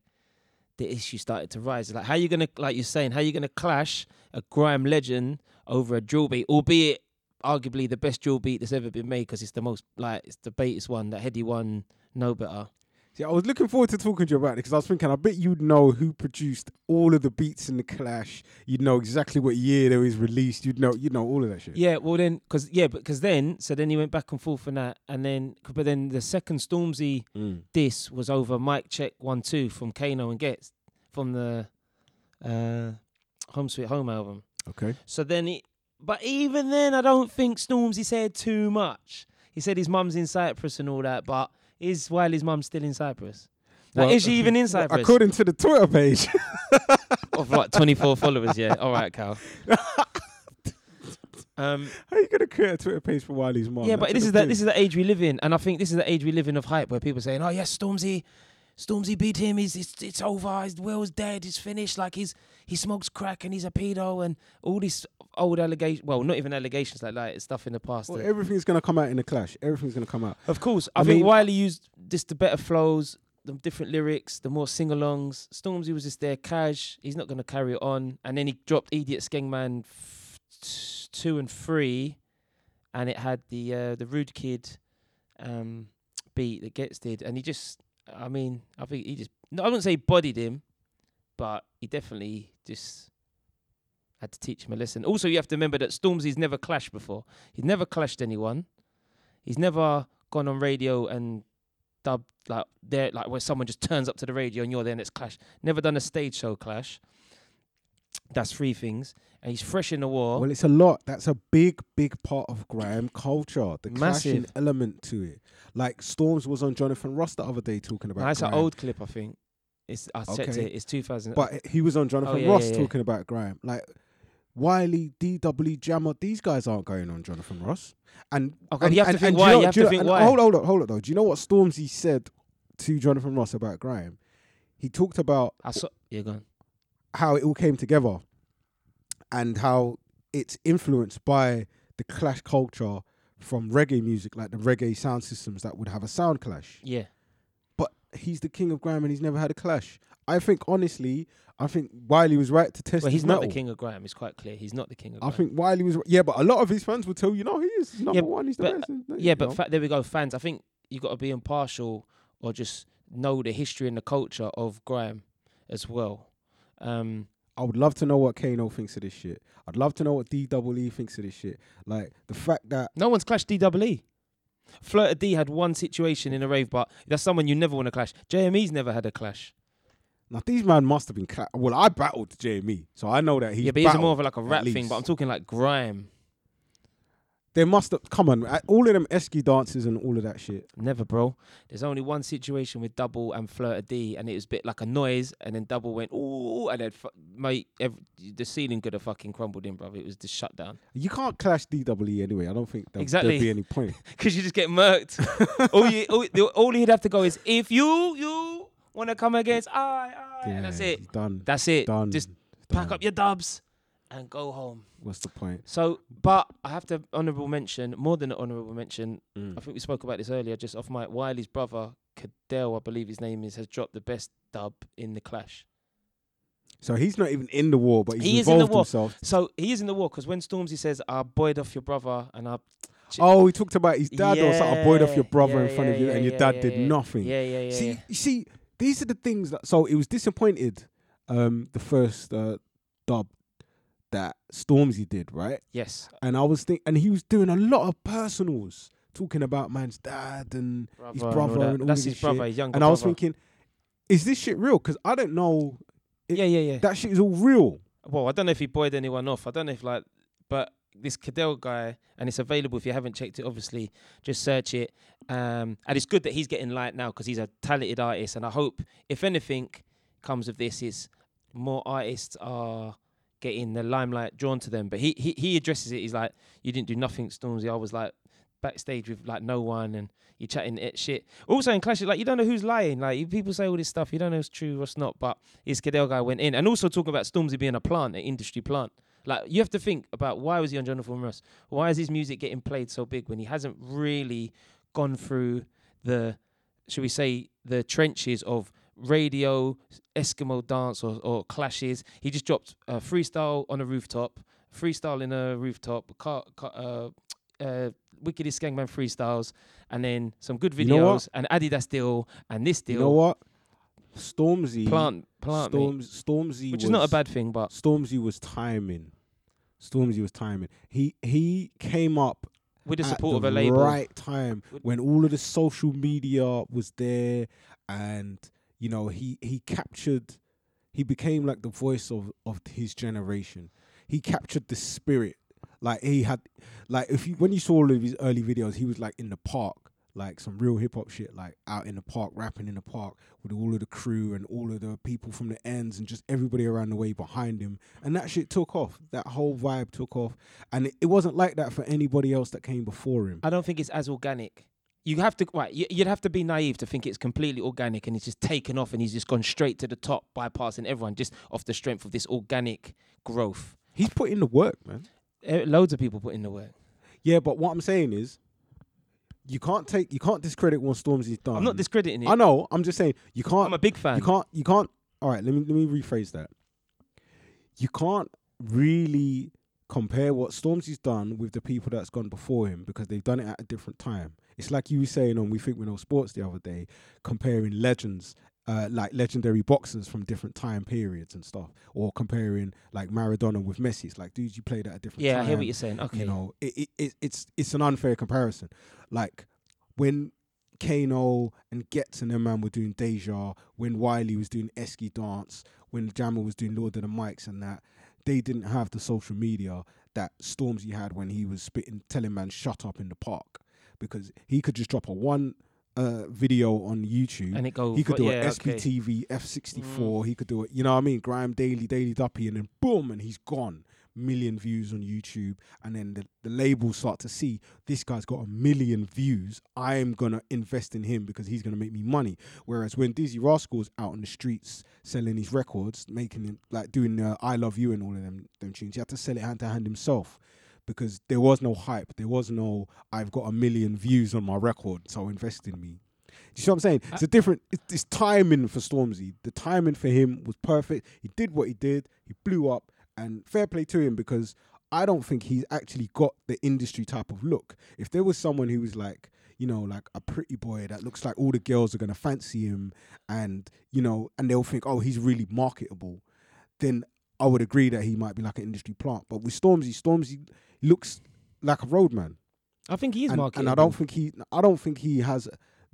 the issue started to rise. Like, how you gonna, like you're saying, how you gonna clash a grime legend over a drill beat, albeit arguably the best drill beat that's ever been made because it's the most like it's the baitest one, the heady one, no better. See, I was looking forward to talking to you about it because I was thinking, I bet you'd know who produced all of the beats in the Clash. You'd know exactly what year they was released. You'd know, you'd know, all of that shit. Yeah, well then, because yeah, but because then, so then he went back and forth on that, and then, but then the second Stormzy Mm. diss was over Mike Check One Two from Kano and Ghetts from the uh, Home Sweet Home album. Okay. So then he, but even then, I don't think Stormzy said too much. He said his mum's in Cyprus and all that, but is Wiley's mum still in Cyprus? Like, Well, is she even in Cyprus? According to the Twitter page, of like 24 followers, yeah. All right, Cal. Um, how are you gonna create a Twitter page for Wiley's mom? yeah, but this is the this is the age we live in, and I think this is the age we live in of hype, where people are saying, "Oh yes, Stormzy, Stormzy beat him. He's it's, it's over. His Will's dead. He's finished. Like he's he smokes crack and he's a pedo and all these old allegations. Well, not even allegations like like stuff in the past. Well, everything's gonna come out in the Clash. Everything's gonna come out. Of course, I, I think mean- Wiley used just the better flows, the different lyrics, the more sing-alongs. Stormzy was just there, cash. He's not going to carry it on, and then he dropped Idiot Skengman f- t- two and three, and it had the uh, the Rude Kid um, beat that Ghetts did, and he just, I mean, I think he just, no, I wouldn't say bodied him, but he definitely just. Had to teach him a lesson. Also, you have to remember that Stormzy's never clashed before. He's never clashed anyone. He's never gone on radio and dubbed like there like where someone just turns up to the radio and you're there and it's clash. Never done a stage show clash. That's three things. And he's fresh in the war. Well, it's a lot. That's a big, big part of grime culture. The clashing element to it. Like Storms was on Jonathan Ross the other day talking about. That's an old clip, I think. It's I checked Okay. it. It's 2000. But he was on Jonathan Oh, yeah, Ross yeah, yeah. talking about grime. Like Wiley, DW, Jammer, these guys aren't going on Jonathan Ross. And Okay, and, you have to think and why, know- you have to know- think why. Hold, hold up, hold on though. Do you know what Stormzy said to Jonathan Ross about grime? He talked about I saw. Yeah, go on. how it all came together and how it's influenced by the clash culture from reggae music, like the reggae sound systems that would have a sound clash. Yeah. He's the king of grime and he's never had a clash. I think honestly, I think Wiley was right to test. Well, he's not the king of grime. It's quite clear. He's not the king of I think Wiley was yeah, but a lot of his fans will tell you no, he is He's number Yeah, one. He's the but- best. Yeah, but fa- there we go, fans. I think you got to be impartial or just know the history and the culture of grime as well. Um, I would love to know what Kano thinks of this shit. I'd love to know what DWE thinks of this shit. Like the fact that No one's clashed DWE. Flirta D had one situation in a rave, but that's someone you never want to clash. JME's never had a clash. now these man must have been cla- well. I battled JME, so I know that he's yeah, but he's battled more of a, like a rap thing. But I'm talking like grime. There must have come on uh, all of them esky dances and all of that shit. Never, bro. There's only one situation with Double and Flirta D, and it was a bit like a noise, and then Double went ooh, and then fu- mate, ev- the ceiling could have fucking crumbled in, bro. It was just shutdown. You can't clash DWE anyway. I don't think that Exactly. there'd be any point. because you just get murked. all you, all, the- all he'd have to go is if you, you want to come against I, I, and that's it. Done. That's it. Done. Just It's pack up your dubs and go home. What's the point? So, but I have to honourable mention, more than an honourable mention. Mm. I think we spoke about this earlier, just off my Wiley's brother, Cadell, I believe his name is, has dropped the best dub in the clash. So he's not even in the war, but he's He is in the involved war. himself. So he is in the war because when Stormzy says, "I boyed off your brother," and I, Ch- Oh, he talked about his dad or something. Boyed off your Yeah, brother in yeah, front of you, yeah, and your yeah, dad yeah, did yeah. nothing. yeah, yeah, yeah, see, yeah. you see, these are the things that. So it was disappointed. Um, the first uh, dub that Stormzy did, right? yes, And I was think, and he was doing a lot of personals, talking about man's dad and his and all brother that. and all That's this his brother, shit. his younger And I was brother. thinking, is this shit real? Because I don't know. it- yeah, yeah, yeah. That shit is all real. well, I don't know if he boyed anyone off. I don't know if like, but this Cadell guy, and it's available if you haven't checked it. Obviously, just search it. Um, and it's good that he's getting light now because he's a talented artist. And I hope, if anything comes of this, is more artists are getting the limelight drawn to them. But he he he addresses it. He's like, you didn't do nothing, Stormzy. I was like backstage with like no one and you're chatting it shit. Also in clashes, like you don't know who's lying. Like people say all this stuff, you don't know it's true or not. But his Cadell guy went in, and also talking about Stormzy being a plant, an industry plant. Like you have to think about why was he on Jonathan Ross? Why is his music getting played so big when he hasn't really gone through the, should we say, the trenches of radio, Eskimo dance or, or clashes. He just dropped a freestyle on a rooftop, freestyle in a rooftop, car, car, uh, uh, Wicked Skengman freestyles, and then some good videos, You know and Adidas deal, and this deal. You know what? Stormzy, Plant, plant, Stormzy, which is not a bad thing, but Stormzy was timing. Stormzy was timing. He he came up with the at support the of a label. right time when all of the social media was there, and you know he he captured, he became like the voice of of his generation. He captured the spirit. Like he had, like if you when you saw all of his early videos, he was like in the park, like some real hip hop shit, like out in the park, rapping in the park with all of the crew and all of the people from the ends and just everybody around the way behind him. And that shit took off. That whole vibe took off. And it, it wasn't like that for anybody else that came before him. I don't think it's as organic. You have to right. you- You'd have to be naive to think it's completely organic and it's just taken off and he's just gone straight to the top, bypassing everyone just off the strength of this organic growth. He's put in the work, man. Eh, Loads of people put in the work. Yeah, but what I'm saying is, you can't take, you can't discredit what Stormzy's done. I'm not discrediting it. I know. I'm just saying you can't. I'm a big fan. You can't. You can't. All right. Let me let me rephrase that. You can't really compare what Stormzy's done with the people that's gone before him because they've done it at a different time. It's like you were saying on We Think We Know Sports the other day, comparing legends. Uh, like legendary boxers from different time periods and stuff, or comparing like Maradona with Messi. It's like dudes you played at a different yeah, time. I hear what you're saying. Okay. You know, it, it, it it's it's an unfair comparison. Like when Kano and Ghetts and them man were doing Deja, when Wiley was doing Esky Dance, when Jammer was doing Lord of the Mics and that, they didn't have the social media that Stormzy had when he was spitting, telling man shut up in the park, because he could just drop a one uh, video on YouTube. and it goes. He could do yeah, an okay. SBTV F64. He could do it. You know what I mean? Grime Daily, Daily Duppy, and then boom, and he's gone. Million views on YouTube, and then the, the labels start to see this guy's got a million views. I'm gonna invest in him because he's gonna make me money. Whereas when Dizzee Rascal's out on the streets selling his records, making it like doing uh, I Love You and all of them them tunes, he had to sell it hand to hand himself because there was no hype. There was no I've got a million views on my record, so invest in me. Do you see what I'm saying? It's a uh, different. It's, it's timing for Stormzy. The timing for him was perfect. He did what he did. He blew up, and fair play to him because I don't think he's actually got the industry type of look. If there was someone who was like, you know, like a pretty boy that looks like all the girls are gonna fancy him, and you know, and they'll think, oh, he's really marketable, then I would agree that he might be like an industry plant. But with Stormzy, Stormzy looks like a roadman, I think he is and, marketable. and I don't think he, I don't think he has.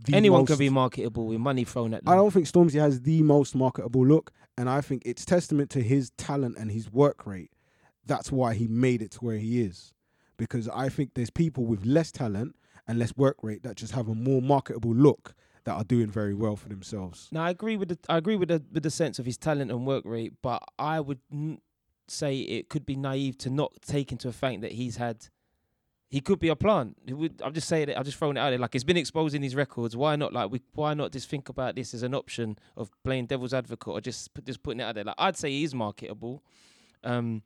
The anyone most, can be marketable with money thrown at them. I don't think Stormzy has the most marketable look, and I think it's testament to his talent and his work rate. That's why he made it to where he is, because I think there's people with less talent and less work rate that just have a more marketable look that are doing very well for themselves. No, I agree with the I agree with the with the sense of his talent and work rate, but I would n- say it could be naive to not take into account that he's had. He could be a plant. Would, I'm just saying it. I'm just throwing it out there. Like it's been exposed in these records. Why not? Like we. Why not just think about this as an option of playing devil's advocate or just put, just putting it out there? Like I'd say he's marketable, um,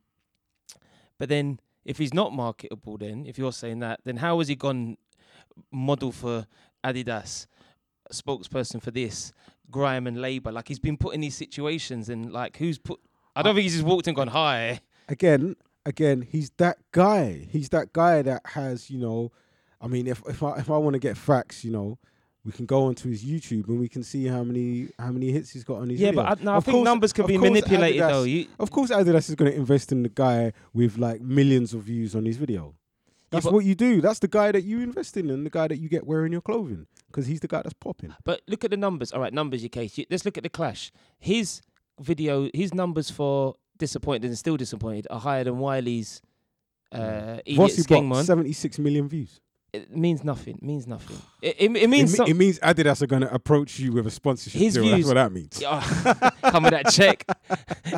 but then if he's not marketable, then if you're saying that, then how has he gone model for Adidas, spokesperson for this, Grime and Labour? Like he's been put in these situations, and like who's put? I don't think he's just walked and gone hi. again, again, he's that guy. He's that guy that has, you know, I mean, if if I if I want to get facts, you know, we can go onto his YouTube and we can see how many how many hits he's got on his. Yeah, video. but I, no, I think course- numbers can be manipulated Adidas- though. You, Of course, Adidas is going to invest in the guy with like millions of views on his video. That's but- what you do. That's the guy that you invest in and the guy that you get wearing your clothing because he's the guy that's popping. But look at the numbers. All right, numbers, your case. Let's look at the clash. His video, his numbers for disappointed and still disappointed are higher than Wiley's. Uh, Idiot Vossi got Skengman. 76 million views. It means nothing. Means nothing. It, it, it It, means me- some- it means Adidas are going to approach you with a sponsorship His deal. views- That's what that means. Yeah, oh, come with that check.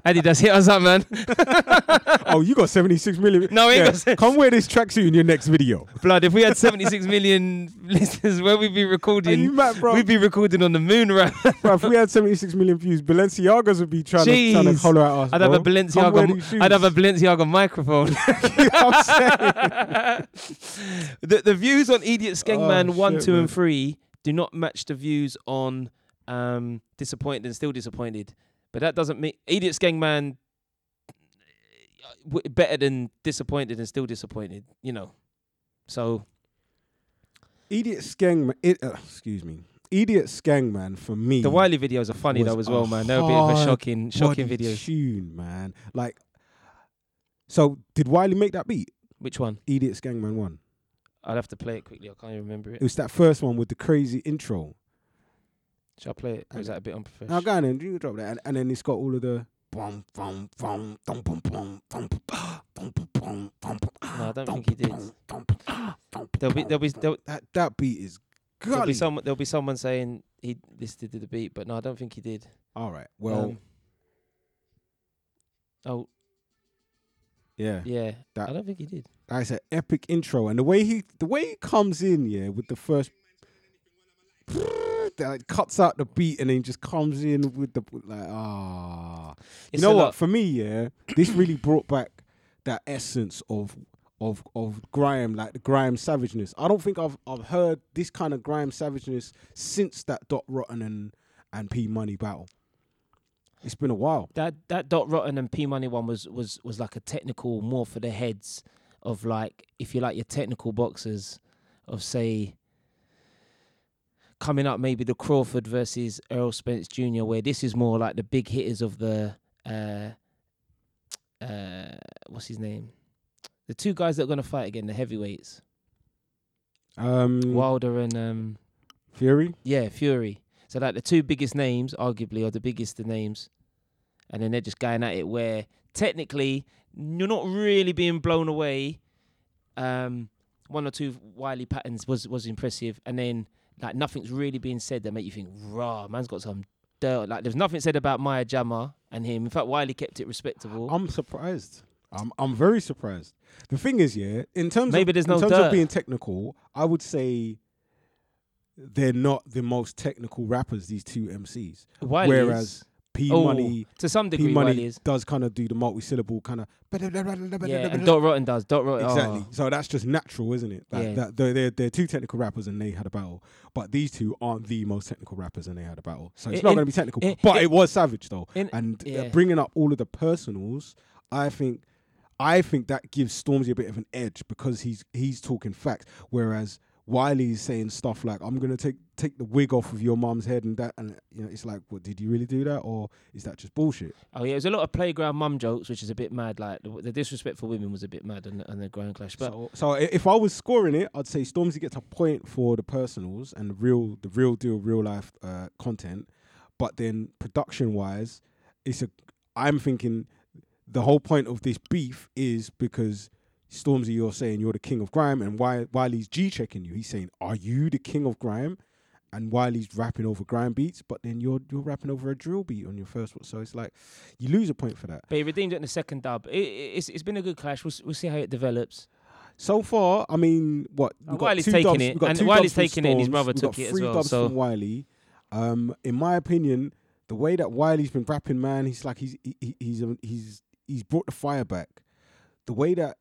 Adidas hit us up, man. oh, you got 76 million. No, Yeah, got Come wear this tracksuit in your next video. Blood. If we had 76 million listeners, where we'd be Are you recording, mad, bro? we'd be recording on the moon, right? Bro, if we had 76 million views, Balenciagas would be trying to, trying to holler at us. I'd have a bro. Wear these Balenciaga. I'd have a. Balenciaga microphone. You know I'm saying? the the views on Idiot Skengman Oh, one, shit, two, and three do not match the views on um, Disappointed and Still Disappointed. But that doesn't mean Idiot Skengman uh, w- better than Disappointed and Still Disappointed. You know, so Idiot Skengman. It, uh, excuse me. Idiot Skengman for me. the Wiley videos are funny though as well, man. They're a bit of a shocking, shocking body videos. Tune, man. Like, so did Wiley make that beat? Which one? Idiot Skengman one. I'd have to play it quickly. I can't even remember It it. was that first one with the crazy intro. Shall I play it? Or is that a bit unprofessional? Now go on then, you drop that, and, and then it's got all of the. No, I don't think he did. bum, dum, dum, There'll be, there'll be, there'll, That that beat is there'll be someone, there'll be someone saying he listed to the beat, but no, I don't think he did. All right. Well, Um, oh yeah. yeah, That- I don't think he did. That's an epic intro, and the way he the way he comes in, yeah, with the first. That like, cuts out the beat and then just comes in with the like ah. You know what? lot. For me, yeah, this really brought back that essence of of of grime, like the grime savageness. I don't think I've I've heard this kind of grime savageness since that Dot Rotten and and P Money battle. It's been a while. That that Dot Rotten and P Money one was was was like a technical more for the heads of like if you like your technical boxers of say coming up maybe the Crawford versus Errol Spence Jr. where this is more like the big hitters of the uh uh what's his name the two guys that are gonna fight again the heavyweights Um, Wilder and um Fury. yeah Fury so like the two biggest names arguably or the biggest of names and then they're just going at it where technically you're not really being blown away um one or two wily patterns was was impressive and then like nothing's really being said that make you think raw man's got some dirt like there's nothing said about Maya Jama and him in fact Wiley kept it respectable I'm surprised. I'm I'm very surprised. The thing is, yeah, in terms Maybe of there's in no terms dirt. of being technical, I would say they're not the most technical rappers. These two MCs, Wiley whereas P Oh, Money to some degree Wiley Money is does kind of do the multi-syllable kind of yeah and Dot Rotten does Dot Rotten exactly. oh. So that's just natural, isn't it? That, Yeah. that they're, they're they're two technical rappers and they had a battle, but these two aren't the most technical rappers and they had a battle. So it's In- not eh, going to be technical, in- but in- it was savage though. and uh, yeah. bringing up all of the personals, I think, I think that gives Stormzy a bit of an edge because he's he's talking facts, whereas Wiley's saying stuff like, "I'm gonna take take the wig off of your mum's head," and that, and you know, it's like, what did you really do that, or is that just bullshit? Oh yeah, there's a lot of playground mum jokes, which is a bit mad. Like the, the disrespect for women was a bit mad, and, and the ground clash. But so, so if I was scoring it, I'd say Stormzy gets a point for the personals and the real, the real deal, real life uh, content. But then production wise, it's a. I'm thinking the whole point of this beef is because Stormzy, you're saying you're the king of grime, and why Wiley's G checking you. He's saying, "Are you the king of grime?" And Wiley's rapping over grime beats, but then you're you're rapping over a drill beat on your first one. So it's like you lose a point for that. but he redeemed it in the second dub. It, it- it's it's been a good clash. We'll we'll see how it develops. So far, I mean, what got Wiley's two taking dubs- it, and Wiley's taking it and his brother took it as three well, dubs so- from Wiley. Um, in my opinion, the way that Wiley's been rapping, man, he's like he's he, he- he's um, he's he's brought the fire back. The way that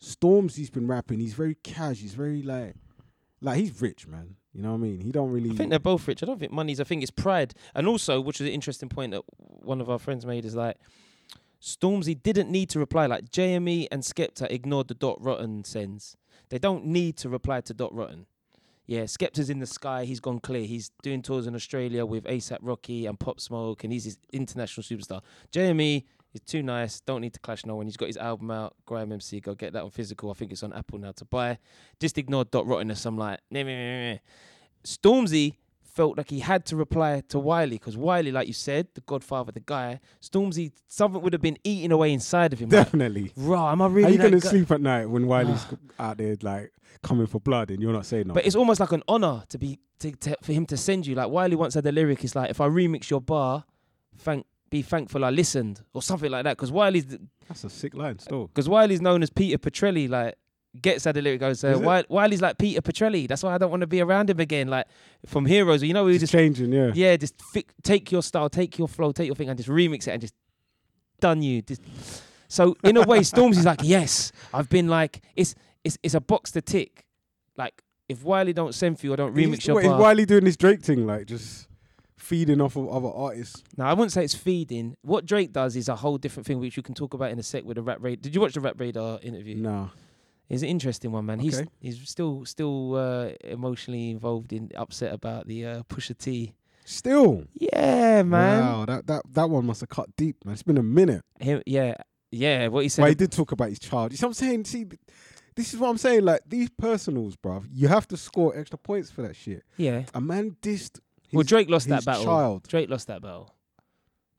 Stormzy's been rapping, he's very cash. He's very like like he's rich, man. You know what I mean? He don't really. I think they're both rich. I don't think money's. I think it's pride, and also, which is an interesting point that one of our friends made, is like Stormzy didn't need to reply. Like JME and Skepta ignored the Dot Rotten sends. They don't need to reply to Dot Rotten. Yeah, Skepta's in the sky. He's gone clear. He's doing tours in Australia with ASAP Rocky and Pop Smoke, and he's his international superstar. JME is too nice. Don't need to clash no one. He's got his album out. Grime MC, go get that on physical. I think it's on Apple now to buy. Just ignore Dot Rotten as some like. Meh, meh, meh, meh. Stormzy felt like he had to reply to Wiley because Wiley, like you said, the Godfather, the guy, Stormzy, something would have been eating away inside of him. Like, Definitely. Raw, am I really you gonna guy? sleep at night when Wiley's ah. out there like coming for blood and you're not saying nothing? But it's almost like an honor to be to, to, for him to send you. Like Wiley once had the lyric, it's like if I remix your bar, thank be thankful I listened or something like that. Because Wiley's That's a sick line still. because Wiley's known as Peter Petrelli. Like gets at the lyric goes, uh, Is Wiley's like Peter Petrelli. That's why I don't want to be around him again. Like from Heroes, you know, we It's just changing, yeah. yeah, just fi- take your style, take your flow, take your thing, and just remix it and just done you. Just so in a way, Stormzy's like, yes, I've been like, it's it's it's a box to tick. Like if Wiley don't send for you, I don't remix He's- your what, is bar. Wiley doing this Drake thing, like just feeding off of other artists? Now I wouldn't say it's feeding. What Drake does is a whole different thing, which you can talk about in a sec with the Rap Radar. Did you watch the Rap Radar interview? Nah. It's an interesting one, man. He's Okay. he's still still uh, emotionally involved in upset about the uh, Pusha T. Still. Yeah, man. Wow, that, that that one must have cut deep, man. It's been a minute. Him, yeah, yeah. What he said. But he did talk about his child. You see what I'm saying? See, this is what I'm saying. Like these personals, bruv, you have to score extra points for that shit. yeah. A man dissed. Well, Drake lost that battle. Child. Drake lost that battle.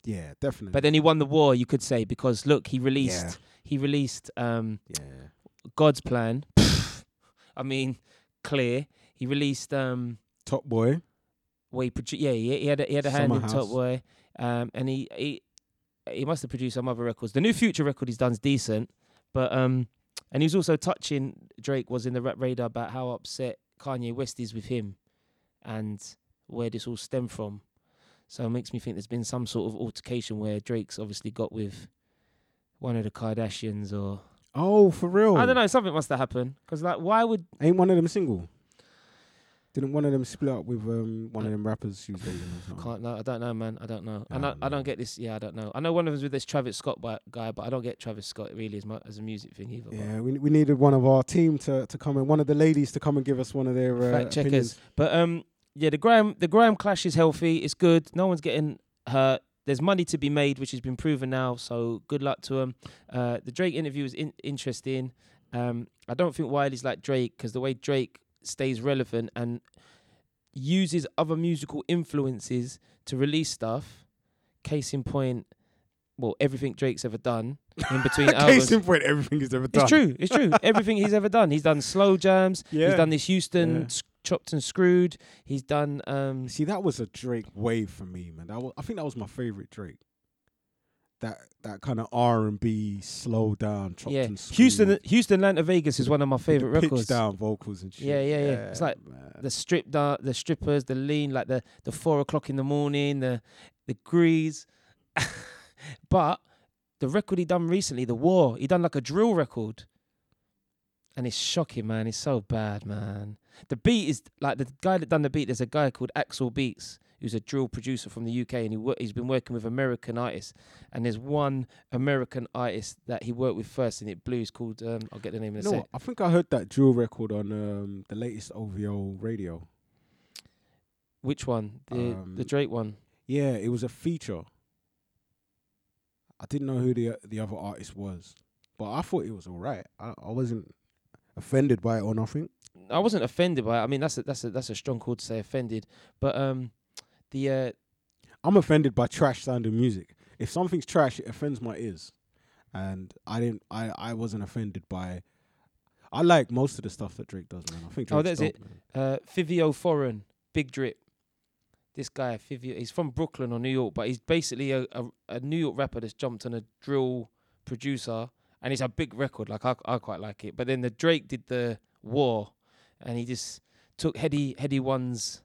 Yeah, definitely. But then he won the war, you could say, because look, he released Yeah. he released um, yeah. God's Plan. I mean, clear. He released um, Top boy. well, he produ- yeah, he, he had a, he had a hand Summer in Top Boy, um, and he, he he must have produced some other records. The new Future record he's done's decent, but um, and he was also touching Drake was in the Radar about how upset Kanye West is with him, and where this all stemmed from. So it makes me think there's been some sort of altercation where Drake's obviously got with one of the Kardashians or Oh, for real? I don't know. Something must have happened because like why would Ain't one of them single? Didn't one of them split up with um one of them rappers she was dating? Can't no, I don't know, man. I don't know. I Ah, know. I don't get this. Yeah, I don't know. I know one of them's with this Travis Scott guy, but I don't get Travis Scott really as much as a music thing either. but- Yeah, we we needed one of our team to, to come in, one of the ladies to come and give us one of their uh, Fact checkers. opinions. But um, yeah, the grime the grime clash is healthy. It's good. No one's getting hurt. There's money to be made, which has been proven now. So good luck to him. Uh, the Drake interview is in- interesting. Um, I don't think Wiley's like Drake because the way Drake stays relevant and uses other musical influences to release stuff. Case in point, well, everything Drake's ever done in between albums. Case in point, everything he's ever done. It's true. It's true. Everything he's ever done. He's done slow jams. Yeah. He's done this Houston Yeah. Chopped and screwed. He's done um See, that was a Drake wave for me, man. That was, I think that was my favorite Drake. That that kind of R and B, slow down, chopped yeah. and screwed, Houston Houstatlantavegas is one of my with the favorite pitch records. down vocals and shit. Yeah, yeah, yeah. It's like man. The strip the strippers, the lean, like the the four o'clock in the morning, the the grease. but the record he done recently, the war, he done like a drill record. And it's shocking, man. It's so bad, man. The beat is like the guy that done the beat. There's a guy called Axl Beats, who's a drill producer from the UK, and he he's been working with American artists. And there's one American artist that he worked with first, and it blues called um, I'll get the name in a You know sec. what? I think I heard that drill record on um, the latest OVO radio. Which one? The the Um, Drake one. Yeah, it was a feature. I didn't know who the the other artist was, but I thought it was all right. I, I wasn't offended by it or nothing. I wasn't offended by it. I mean, that's a that's a that's a strong call to say offended. But um, the uh, I'm offended by trash sounding music. If something's trash, it offends my ears, and I didn't. I I wasn't offended by. I like most of the stuff that Drake does, man. I think. Oh, Drake's that's dope, it. Man. uh, Fivio Foreign, Big Drip. This guy, Fivio, he's from Brooklyn or New York, but he's basically a, a, a New York rapper that's jumped on a drill producer, and it's a big record. Like I, I quite like it. But then the Drake did the War, and he just took Headie Headie One's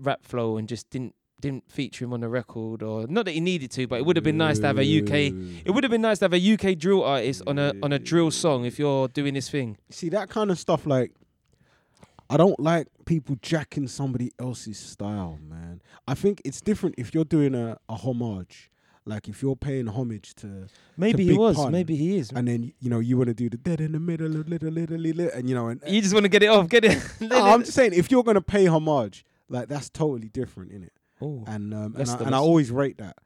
rap flow and just didn't didn't feature him on the record, or not that he needed to, but it would have been nice to have a UK. It would have been nice to have a UK drill artist on a on a drill song if you're doing this thing. See that kind of stuff, like I don't like people jacking somebody else's style, man. I think it's different if you're doing a, a homage, like if you're paying homage to, Maybe he Big was. Pun. Maybe he is. and then you know you want to do the dead in the middle, little, little, little, and you know, and You just want to get it off, get it. No, I'm just saying if you're gonna pay homage, like that's totally different, in it. And um, and, I, and I always rate that.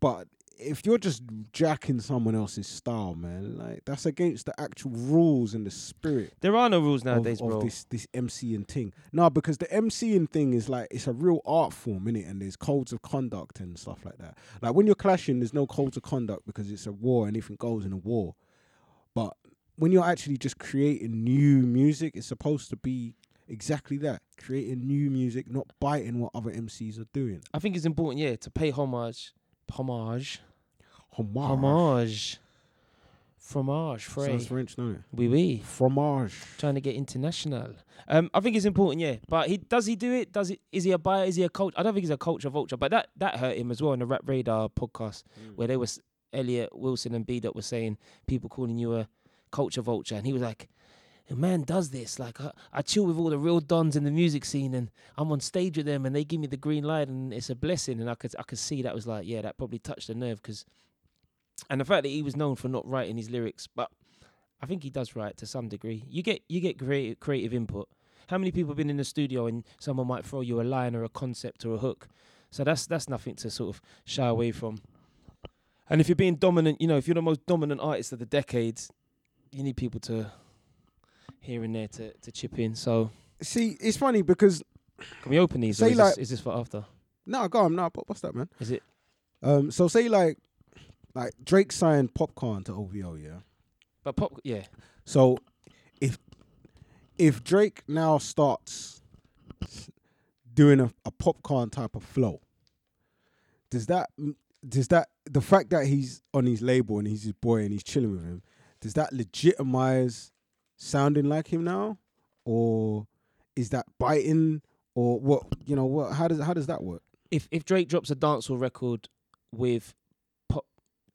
But if you're just jacking someone else's style, man, like that's against the actual rules and the spirit There are no rules nowadays, of bro. this this MCing thing. No, because the MCing thing is like it's a real art form, innit? And there's codes of conduct and stuff like that. Like when you're clashing, there's no codes of conduct because it's a war, anything goes in a war. But when you're actually just creating new music, it's supposed to be exactly that. Creating new music, not biting what other MCs are doing. I think it's important, yeah, to pay homage, homage, Homage. homage, fromage, Sounds French, don't oui oui. Fromage. Trying to get international. Um, I think it's important, yeah. But he does he do it? Does it? Is he a buyer? Is he a coach? I don't think he's a culture vulture. But that that hurt him as well in the Rap Radar podcast where they was Elliott Wilson and B Dot were saying people calling you a culture vulture, and he was like, "A man does this. Like I, I chill with all the real dons in the music scene, and I'm on stage with them, and they give me the green light, and it's a blessing." And I could I could see that was like, yeah, that probably touched the nerve because, and the fact that he was known for not writing his lyrics, but I think he does write to some degree. You get you get creative creative input. How many people have been in the studio and someone might throw you a line or a concept or a hook? So that's that's nothing to sort of shy away from. And if you're being dominant, you know, if you're the most dominant artist of the decade, you need people to here and there to, to chip in. So See, it's funny because can we open these? Or Say is, like- this, is this for after? no, go on, no, what's that, man? Is it? Um, so say like, like Drake signed Popcaan to OVO, yeah. But pop, yeah. So if if Drake now starts doing a, a Popcaan type of flow, does that does that the fact that he's on his label and he's his boy and he's chilling with him, does that legitimize sounding like him now, or is that biting, or what? You know what? How does how does that work? If if Drake drops a dancehall record with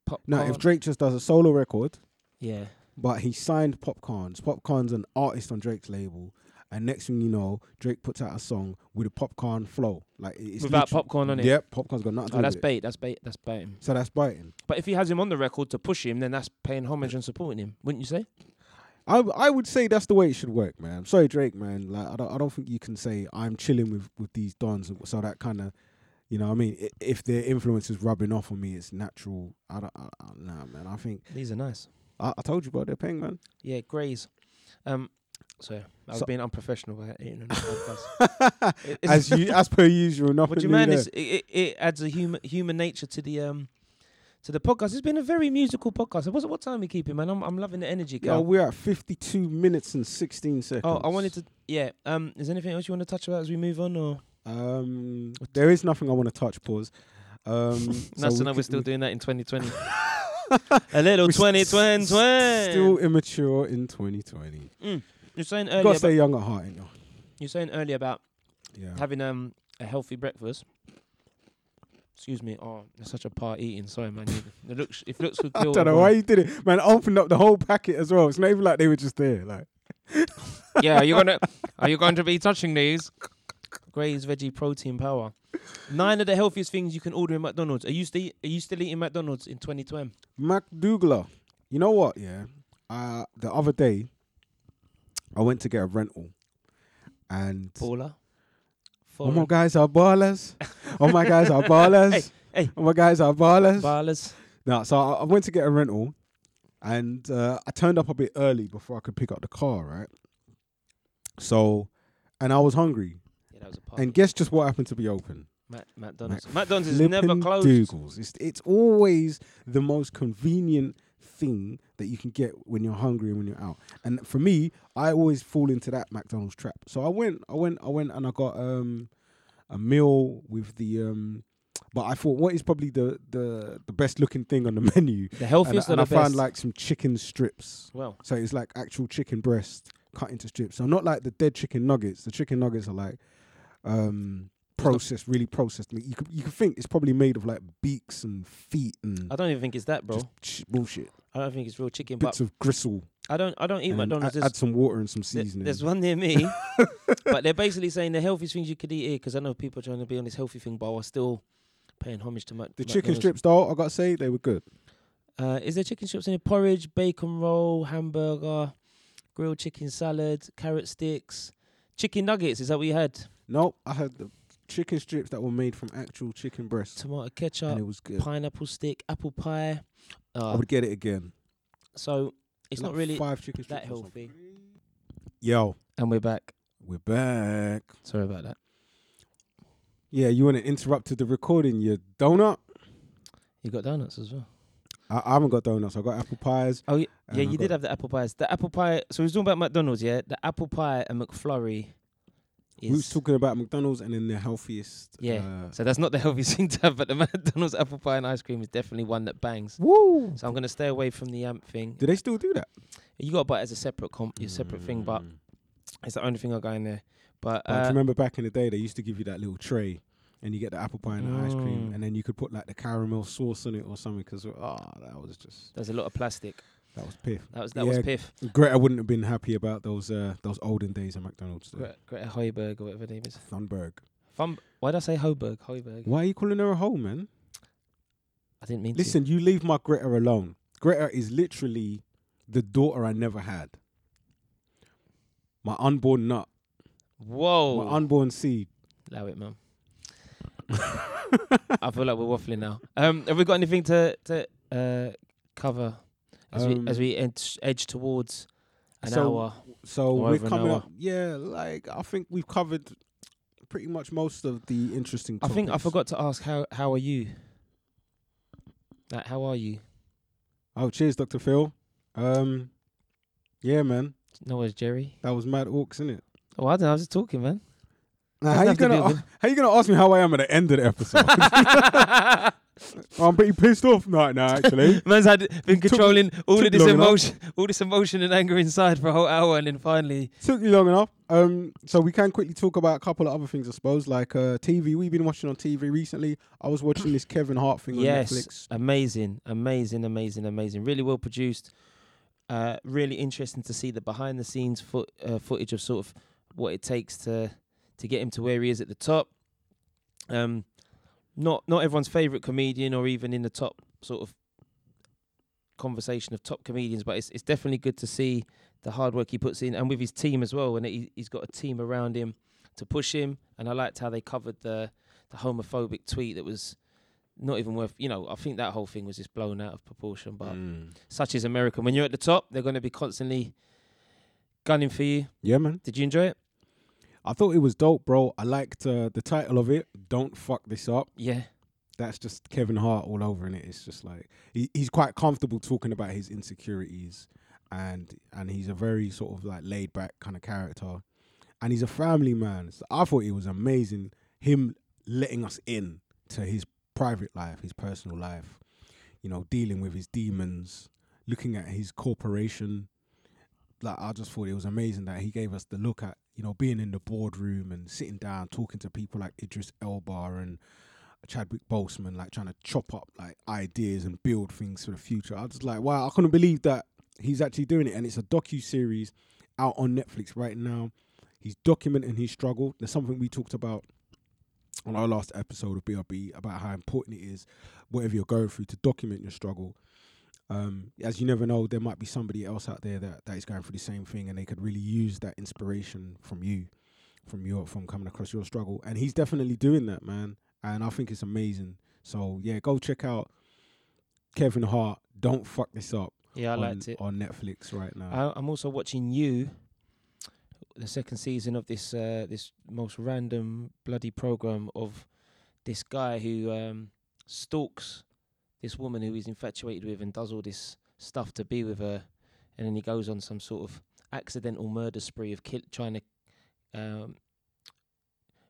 pop, No, if Drake just does a solo record, yeah, but he signed Popcaans. Popcaan's an artist on Drake's label. And next thing you know, Drake puts out a song with a Popcaan flow, like it's without Popcaan on it. Yep, Popcaan's got nothing to Oh, do that's with it. bait. That's bait. That's baiting. So that's biting. But if he has him on the record to push him, then that's paying homage and supporting him, wouldn't you say? I I would say that's the way it should work, man. I'm sorry, Drake, man. Like I don't I don't think you can say I'm chilling with with these dons, so that kind of, you know, what I mean, if their influence is rubbing off on me, it's natural. I don't, I, I, nah, man. I think These are nice. I, I told you about their paying, man. Yeah, Grays. Um, sorry, I was So- being unprofessional by eating on the podcast. It- as you as per usual, nothing What do you man? it, it, adds a human human nature to the um to the podcast. It's been a very musical podcast. What what time we keeping, man? I'm I'm loving the energy, we're at 52 minutes and 16 seconds. oh, I wanted to. Yeah. Um, is there anything else you want to touch about as we move on, or Um, there is nothing I want to touch. Pause. Um, so nice to we know we're still we- doing that in 2020. a little 2020. Still immature in 2020. You're saying earlier. Gotta stay young at heart, ain't you? you're saying earlier about Yeah. having um a healthy breakfast. Excuse me. Oh, it's such a part eating. Sorry, man. It looks. If looks could I don't know why you did it, man. I opened up the whole packet as well. It's not even like they were just there. Like, yeah, are you gonna are you going to be touching these? Gray's veggie protein power. Nine of the healthiest things you can order in McDonald's. Are you still are you still eating McDonald's in 2020? MacDougall. You know what? Yeah. Uh, the other day, I went to get a rental, and Baller. all my guys are ballers. all my guys are ballers. Hey, hey. All my guys are ballers. Ballers. No, so I, I went to get a rental, and uh, I turned up a bit early before I could pick up the car, right? So, and I was hungry, that was a part. and guess just what happened to be open? Mac- McDonald's. McDonald's is never closed. Dougals. It's it's always the most convenient thing that you can get when you're hungry and when you're out. And for me, I always fall into that McDonald's trap. So I went, I went, I went, and I got um a meal with the um. But I thought, what is probably the the the best looking thing on the menu? The healthiest and or I best? found like some chicken strips. well, So it's like actual chicken breast cut into strips. So not like the dead chicken nuggets. The chicken nuggets are like um processed, really processed meat. You could you could think it's probably made of like beaks and feet and I don't even think it's that, bro. just ch- bullshit. I don't think it's real chicken. But Bits of gristle. I don't. I don't eat and McDonald's. Add, There's, add some water and some there- seasoning. there's one near me, but they're basically saying the healthiest things you could eat here because I know people are trying to be on this healthy thing, but are still paying homage to Mac- the chicken McDonald's. strips though, I gotta say they were good. Uh, is there chicken strips in it? Porridge, bacon roll, hamburger, grilled chicken salad, carrot sticks, chicken nuggets. Is that what you had? Nope, I had the chicken strips that were made from actual chicken breast. Tomato ketchup, and it was good. pineapple stick, apple pie. I Uh, would get it again. so it's Like not really five chicken strips that healthy. Yo, And we're back. we're back. Sorry about that. Yeah, you want to interrupt the recording, you donut? You got donuts as well. I, I haven't got donuts. I got apple pies. Oh, yeah, yeah I you did have the apple pies. The apple pie. So we was talking about McDonald's, yeah. The apple pie and McFlurry. Is, We was talking about McDonald's and then the healthiest. Yeah. Uh, so that's not the healthiest thing to have, but the McDonald's apple pie and ice cream is definitely one that bangs. woo. So I'm gonna stay away from the amp thing. Do they still do that? You got to buy it as a separate comp, your separate thing, but Mm. it's the only thing I go in there. But, But do you uh, remember back in the day, they used to give you that little tray, and you get the apple pie and the ice cream, Mm. and then you could put like the caramel sauce on it or something. Because oh, that was just there's a lot of plastic. That was piff. That was that Yeah, was piff. Greta wouldn't have been happy about those uh, those olden days at McDonald's. though. Greta, Greta Hoiberg or whatever her name is. Thunberg. Fun, why did I say Hoiberg? Hoiberg. Why are you calling her a hoe, man? I didn't mean to. Listen, you leave my Greta alone. Greta is literally the daughter I never had. My unborn nut. Whoa. my unborn seed. Allow it, man. I feel like we're waffling now. Um, have we got anything to to uh, cover as we as Um, we edge, edge towards an so hour? So we're coming up. Yeah, like I think we've covered pretty much most of the interesting. I think I forgot to ask how how are you? Like, how are you? Oh, cheers, Doctor Phil. Um, yeah, man, No, it's Jerry. that was mad orcs, isn't it? Oh, I don't know. I was just talking, man. How you gonna a how you gonna ask me how I am at the end of the episode? I'm pretty pissed off right now, actually. Man's had been controlling all took of this long enough. emotion, all this emotion and anger inside for a whole hour, and then finally, Took you long enough. Um, so we can quickly talk about a couple of other things, I suppose, like uh, TV. We've been watching on TV recently. I was watching this Kevin Hart thing on yes, Netflix. amazing, amazing, amazing, amazing. Really well produced. Uh, really interesting to see the behind the scenes foot, uh, footage of sort of what it takes to to get him to where he is at the top. Um, not not everyone's favorite comedian, or even in the top sort of conversation of top comedians, but it's it's definitely good to see the hard work he puts in, and with his team as well. And he, he's got a team around him to push him. And I liked how they covered the the homophobic tweet that was not even worth. You know, I think that whole thing was just blown out of proportion. But Mm. such is America. When you're at the top, they're going to be constantly gunning for you. Yeah, man. Did you enjoy it? I thought it was dope, bro. I liked uh, the title of it. Don't fuck this up. Yeah, That's just Kevin Hart all over in it. It's just like he, he's quite comfortable talking about his insecurities, and and he's a very sort of like laid back kind of character, and he's a family man. So I thought it was amazing him letting us in to his private life, his personal life. You know, dealing with his demons, looking at his corporation. Like I just thought it was amazing that he gave us the look at you know being in the boardroom and sitting down talking to people like Idris Elba and Chadwick Boseman, like trying to chop up like ideas and build things for the future. I was just like, wow, I couldn't believe that he's actually doing it, and it's a docu series out on Netflix right now. He's documenting his struggle. There's something we talked about on our last episode of BRB about how important it is, whatever you're going through, to document your struggle. Um, as you never know, there might be somebody else out there that, that is going through the same thing, and they could really use that inspiration from you, from your from coming across your struggle. And he's definitely doing that, man. And I think it's amazing. So yeah, go check out Kevin Hart. Don't fuck this up. yeah, I on, liked it. on Netflix right now. I, I'm also watching you, the second season of this uh, this most random bloody program of this guy who um, stalks this woman who he's infatuated with and does all this stuff to be with her, and then he goes on some sort of accidental murder spree of kill, trying to um,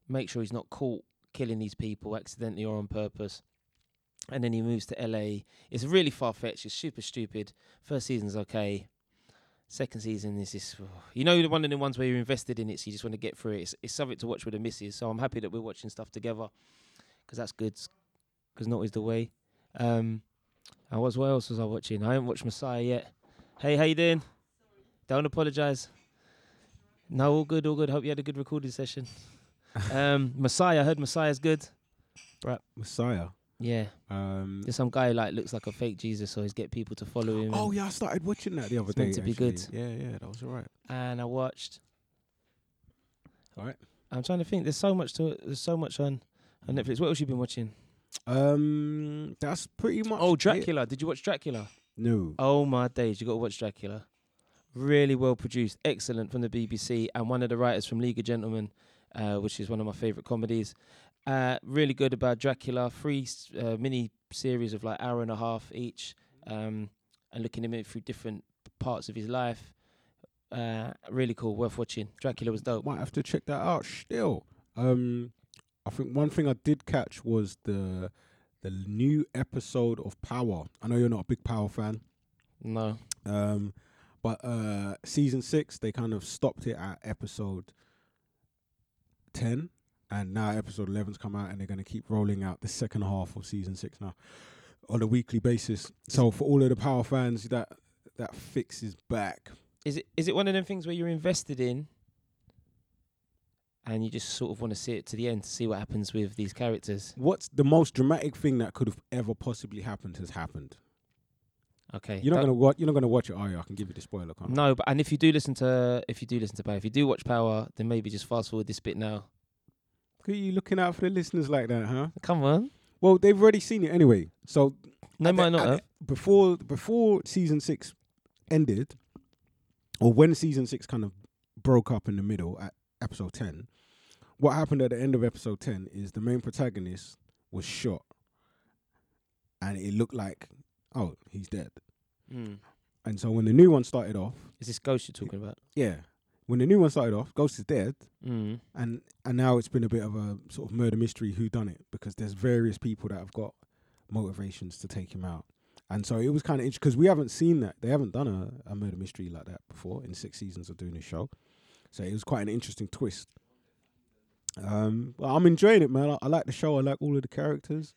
make sure he's not caught killing these people accidentally or on purpose. And then he moves to LA. It's really far fetched. It's super stupid. First season's okay. Second season is this, you know, the one of the ones where you're invested in it, so you just want to get through it. It's, it's something to watch with the missus. So I'm happy that we're watching stuff together, because that's good. Because not always the way. Um, I was. what else was I watching? I haven't watched Messiah yet. Hey, how you doing? Don't apologize. No, all good, all good. Hope you had a good recording session. um, Messiah, I heard Messiah's good. Right, Messiah. Yeah, Um, there's some guy like looks like a fake Jesus, so he's get people to follow him. oh yeah, I started watching that the other It's day. meant to be good. Yeah, yeah, that was alright. and I watched Alright. I'm trying to think. There's so much to. There's so much on on Netflix. What else you been watching? Um, that's pretty much. Oh, it. Dracula. Did you watch Dracula? No. Oh my days, you got to watch Dracula. Really well produced, excellent from the BBC, and one of the writers from League of Gentlemen, uh, which is one of my favourite comedies. Uh, really good about Dracula. Three uh, mini series of like hour and a half each, um, and looking at him through different parts of his life. Uh, really cool, worth watching. Dracula was dope. Might have to check that out. Still, um, I think one thing I did catch was the the new episode of Power. I know you're not a big Power fan, No, um, but uh, season six they kind of stopped it at episode ten, and now episode 11's come out, and they're going to keep rolling out the second half of season six now on a weekly basis. So for all of the Power fans, that that fix is back. is it is it one of them things where you're invested in, and you just sort of want to see it to the end to see what happens with these characters? What's the most dramatic thing that could have ever possibly happened has happened. Okay, You're not gonna watch. You're not gonna watch it, are you? I can give you the spoiler. Can't I? No, but and if you do listen to if you do listen to Power, if you do watch Power, then maybe just fast forward this bit now. Look at you looking out for the listeners like that, huh? Come on, Well, they've already seen it anyway. So no, at the- might not have. the- before before season six ended, or when season six kind of broke up in the middle at episode ten, what happened at the end of episode ten is the main protagonist was shot, and it looked like, oh, he's dead. Mm. And so when the new one started off, Is this Ghost you're talking about? yeah, when the new one started off, Ghost is dead. Mm. and and now it's been a bit of a sort of murder mystery who done it because there's various people that have got motivations to take him out and so it was kind of interesting because we haven't seen that they haven't done a, a murder mystery like that before in six seasons of doing this show so it was quite an interesting twist um well i'm enjoying it man I, I like the show i like all of the characters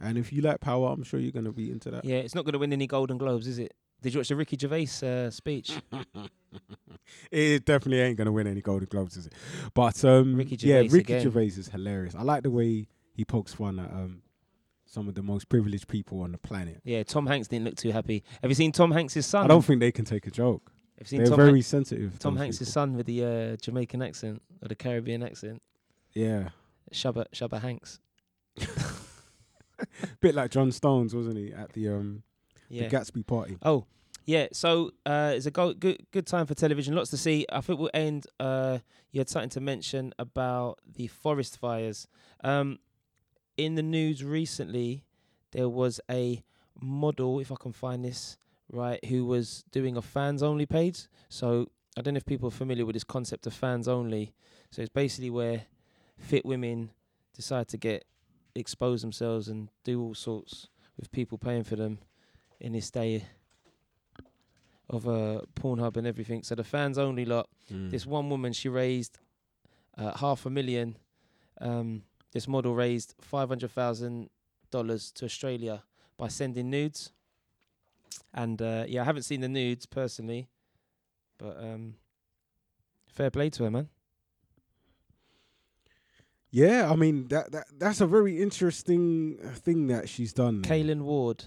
and if you like power i'm sure you're going to be into that Yeah, it's not going to win any Golden Globes, is it? Did you watch the Ricky Gervais uh, speech? it definitely ain't gonna win any Golden Globes, is it? But um, Ricky yeah, Ricky again. Gervais is hilarious. I like the way he pokes fun at um, some of the most privileged people on the planet. yeah, Tom Hanks didn't look too happy. Have you seen Tom Hanks' son? I don't think they can take a joke. Have seen They're Tom, very Hanks, sensitive. Tom those Hanks' people. son with the uh, Jamaican accent or the Caribbean accent? Yeah, Shabba Shabba Hanks. bit like John Stones, wasn't he, at the um Yeah. the Gatsby party? Oh, yeah. So uh, it's a go- good good time for television. Lots to see. I think we'll end. Uh, you had something to mention about the forest fires. Um, in the news recently, there was a model, if I can find this right, who was doing a fans only page. So I don't know if people are familiar with this concept of fans only. So it's basically where fit women decide to get expose themselves and do all sorts with people paying for them in this day of uh, Pornhub and everything. So the fans only lot. Mm. This one woman, she raised uh, half a million. Um, this model raised five hundred thousand dollars to Australia by sending nudes. And uh, yeah, I haven't seen the nudes personally, but um, fair play to her, man. Yeah, I mean that that that's a very interesting uh, thing that she's done. Kaylen Ward,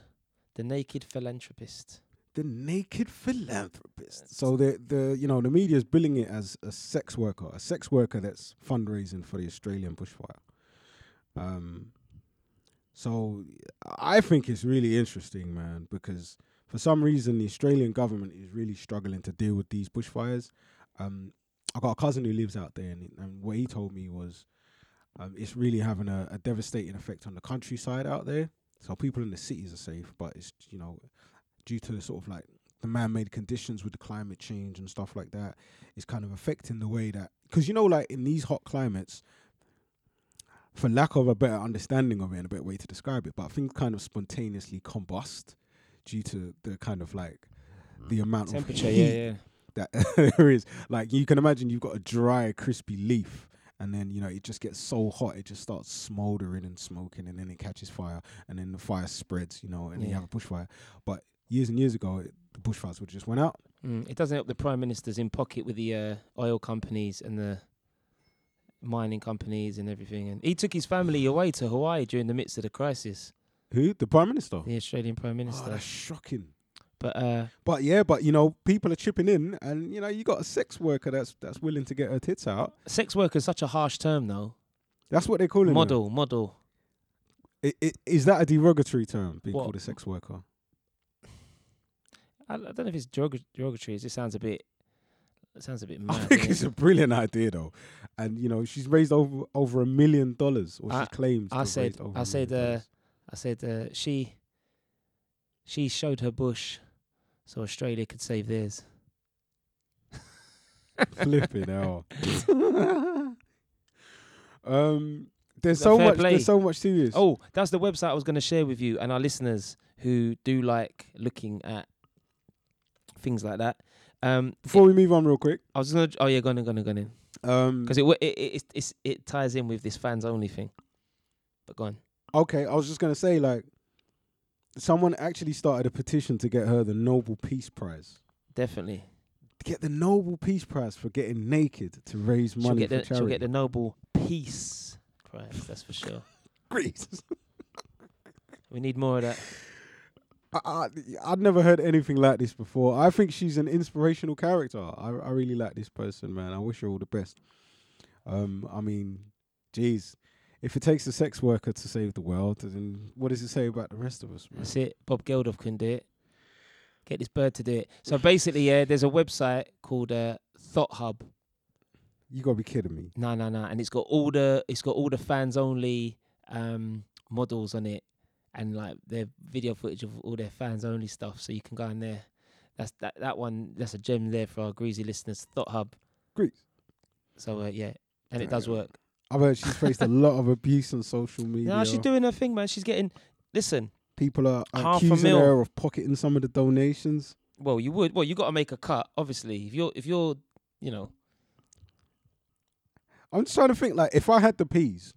the naked philanthropist. the naked philanthropist. So the the you know the media is billing it as a sex worker, a sex worker that's fundraising for the Australian bushfire. Um, so I think it's really interesting, man, because for some reason the Australian government is really struggling to deal with these bushfires. Um, I got a cousin who lives out there, and, and what he told me was um, it's really having a, a devastating effect on the countryside out there. So people in the cities are safe, but it's you know due to the sort of like the man-made conditions with the climate change and stuff like that is kind of affecting the way that because you know like in these hot climates for lack of a better understanding of it and a better way to describe it but things kind of spontaneously combust due to the kind of like the amount Temperature, of yeah, yeah. that there is like you can imagine you've got a dry crispy leaf and then you know it just gets so hot it just starts smoldering and smoking and then it catches fire and then the fire spreads you know and then you have a bushfire but years and years ago it, the bushfires would just went out Mm, it doesn't help the prime minister's in pocket with the uh, oil companies and the mining companies and everything. And he took his family away to Hawaii during the midst of the crisis. Who the prime minister The Australian prime oh minister. that's shocking But uh, But yeah, but you know, people are chipping in, and you know, you got a sex worker that's that's willing to get her tits out. sex worker is such a harsh term, though. That's what they're calling Model, model. it. I- i- Is that a derogatory term? Being What? called a sex worker? I, I don't know if it's derog- derogatory. It just sounds a bit. It sounds a bit I think innit? it's a brilliant idea though, and you know, she's raised over over a million dollars, or she claims. I said- I said, uh. I said uh, she. She showed her bush, so Australia could save theirs. Flipping hell. um, there's so much. play? There's so much to this. Oh, that's the website I was going to share with you and our listeners who do like looking at things like that. Um, Before we move on, real quick, I was gonna. Oh yeah, go on, go on, go on. um, Because it, it it it it ties in with this fans only thing. But go on. Okay, I was just gonna say, like, someone actually started a petition to get her the Nobel Peace Prize. Definitely. Get the Nobel Peace Prize for getting naked to raise She'll money get for the charity. she'll get the Nobel Peace Prize. That's for sure. Greece. We need more of that. I, I, I'd never heard anything like this before. I think she's an inspirational character. I, I really like this person, man. I wish her all the best. Um, I mean, geez, if it takes a sex worker to save the world, then what does it say about the rest of us, man? That's it. Bob Geldof can do it. Get this bird to do it. So basically, yeah, there's a website called uh, ThotHub. You gotta be kidding me. No, no, no, and it's got all the it's got all the fans only um, models on it, and like their video footage of all their fans only stuff. So you can go in there. That's that that one. That's a gem there for our greasy listeners. ThotHub. Greece. So uh, yeah, and it does work. I've heard she's faced a lot of abuse on social media. No, she's doing her thing, man. She's getting. Listen, People are Half a accusing mil. her of pocketing some of the donations. well, you would. Well, you got to make a cut. Obviously, if you're if you're, you know, I'm just trying to think, like, if I had the peas,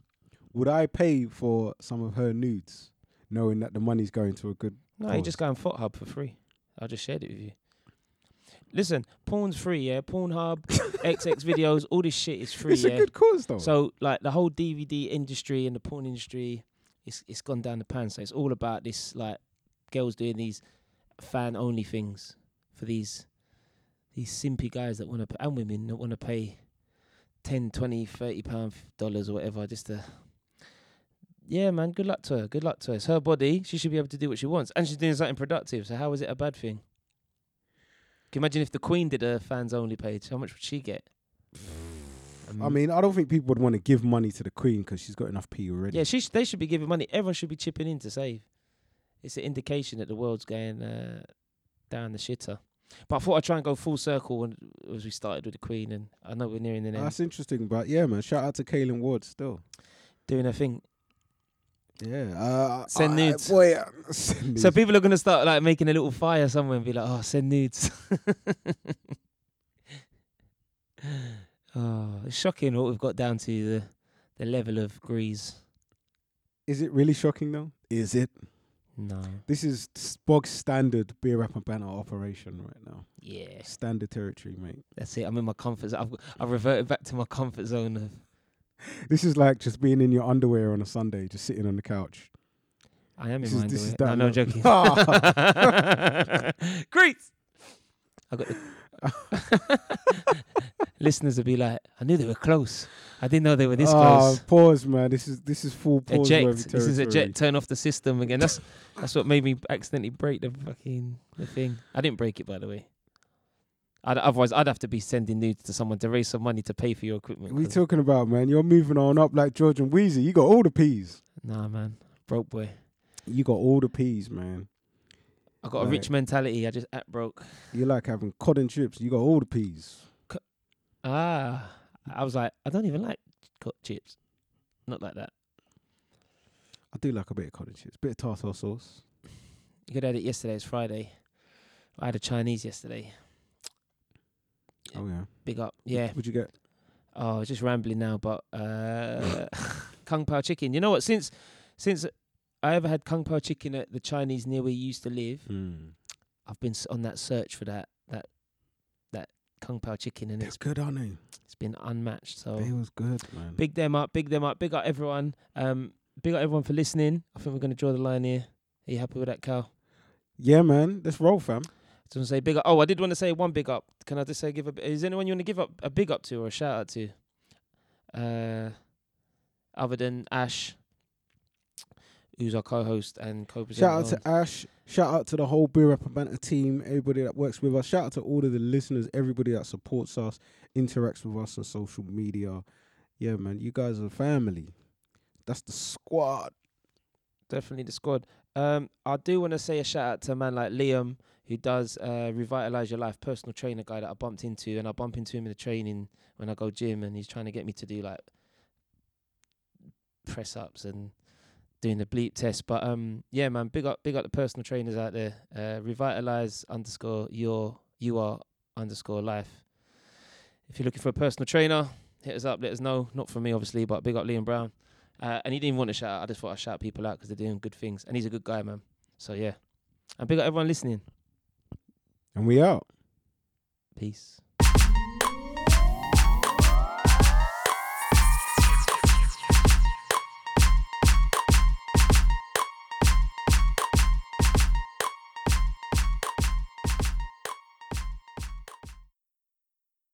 would I pay for some of her nudes, knowing that the money's going to a good? no, you Cause. just go on ThotHub for free. I just shared it with you. Listen, porn's free, yeah. Pornhub, XX videos, all this shit is free, it's yeah. a good cause, though. So like the whole DVD industry and the porn industry, it's it's gone down the pan. So it's all about this like girls doing these fan only things for these these simpy guys that want to and women that want to pay 10, 20, 30 pound dollars or whatever just to yeah, man. Good luck to her. Good luck to her. It's her body. She should be able to do what she wants, and she's doing something productive. So how is it a bad thing? Can you imagine if the Queen did a fans only page? How much would she get? I mean, I don't think people would want to give money to the Queen because she's got enough pee already. Yeah, she sh- they should be giving money. Everyone should be chipping in to save. It's an indication that the world's going uh, down the shitter. But I thought I'd try and go full circle when, as we started with the Queen, and I know we're nearing the end, That's interesting, but yeah, man. Shout out to Kaylen Ward still. doing her thing. Yeah. Uh, Send I- I- nudes. boy, uh, send nudes. So people are gonna start like making a little fire somewhere and be like, "Oh, send nudes." oh, it's shocking what we've got down to the the level of grease. Is it really shocking though? Is it? No, This is bog standard beer rapper banner operation right now. yeah, Standard territory, mate. that's it. I'm in my comfort zone. I've I've reverted back to my comfort zone of This is like just being in your underwear on a Sunday, just sitting on the couch. I am This in is- my this is underwear. No, no, joking. Great. I got the listeners will be like, I knew they were close. I didn't know they were this Ah, close. pause, man. This is this is full pause Eject. This is eject. Turn off the system again. That's that's what made me accidentally break the fucking the thing. I didn't break it by the way. I'd, otherwise, I'd have to be sending nudes to someone to raise some money to pay for your equipment. What are you 'cause- talking about, man? You're moving on up like George and Weezy. You got all the peas. nah, man, broke boy. You got all the peas, man. I got a rich mentality. I just act broke. You like having cod and chips. You got all the peas. Ah, I was like, I don't even like cut chips. Not like that. I do like a bit of cod and chips. Bit of tartar sauce. You could had it yesterday. It's Friday. I had a Chinese yesterday. Oh yeah. Big up. Yeah. What'd you get? Oh, just rambling now, but uh, Kung Pao chicken. You know what? Since since I ever had Kung Pao chicken at the Chinese near where you used to live, Mm. I've been on that search for that that that Kung Pao chicken, and They're it's good, aren't they? it's been unmatched. So They was good, man. big them up, big them up, big up everyone. Um, big up everyone for listening. I think we're gonna draw the line here. Are you happy with that, Cal? Yeah, man. Let's roll, fam. Just want to say big up. Oh, I did want to say one big up. Can I just say give a? Is anyone you want to give up a big up to or a shout out to? Uh, other than Ash, who's our co-host and co-presenter. Shout out to Ash. Shout out to the whole Beer Up and Banter team, everybody that works with us. Shout out to all of the listeners, everybody that supports us, interacts with us on social media. Yeah, man, you guys are family. That's the squad. definitely the squad. Um, I do want to say a shout out to a man like Liam who does uh, revitalize your life, personal trainer guy that I bumped into, and I bump into him in the training when I go gym, and he's trying to get me to do like press ups and doing the bleep test. But um, yeah, man, big up, big up the personal trainers out there. Uh, revitalize underscore your you are underscore life. If you're looking for a personal trainer, hit us up. Let us know. Not for me, obviously, but big up Liam Brown. Uh, and he didn't even want to shout out. I just thought I'd shout people out because they're doing good things. And he's a good guy, man. So, yeah. And big up everyone listening. And we out. Peace.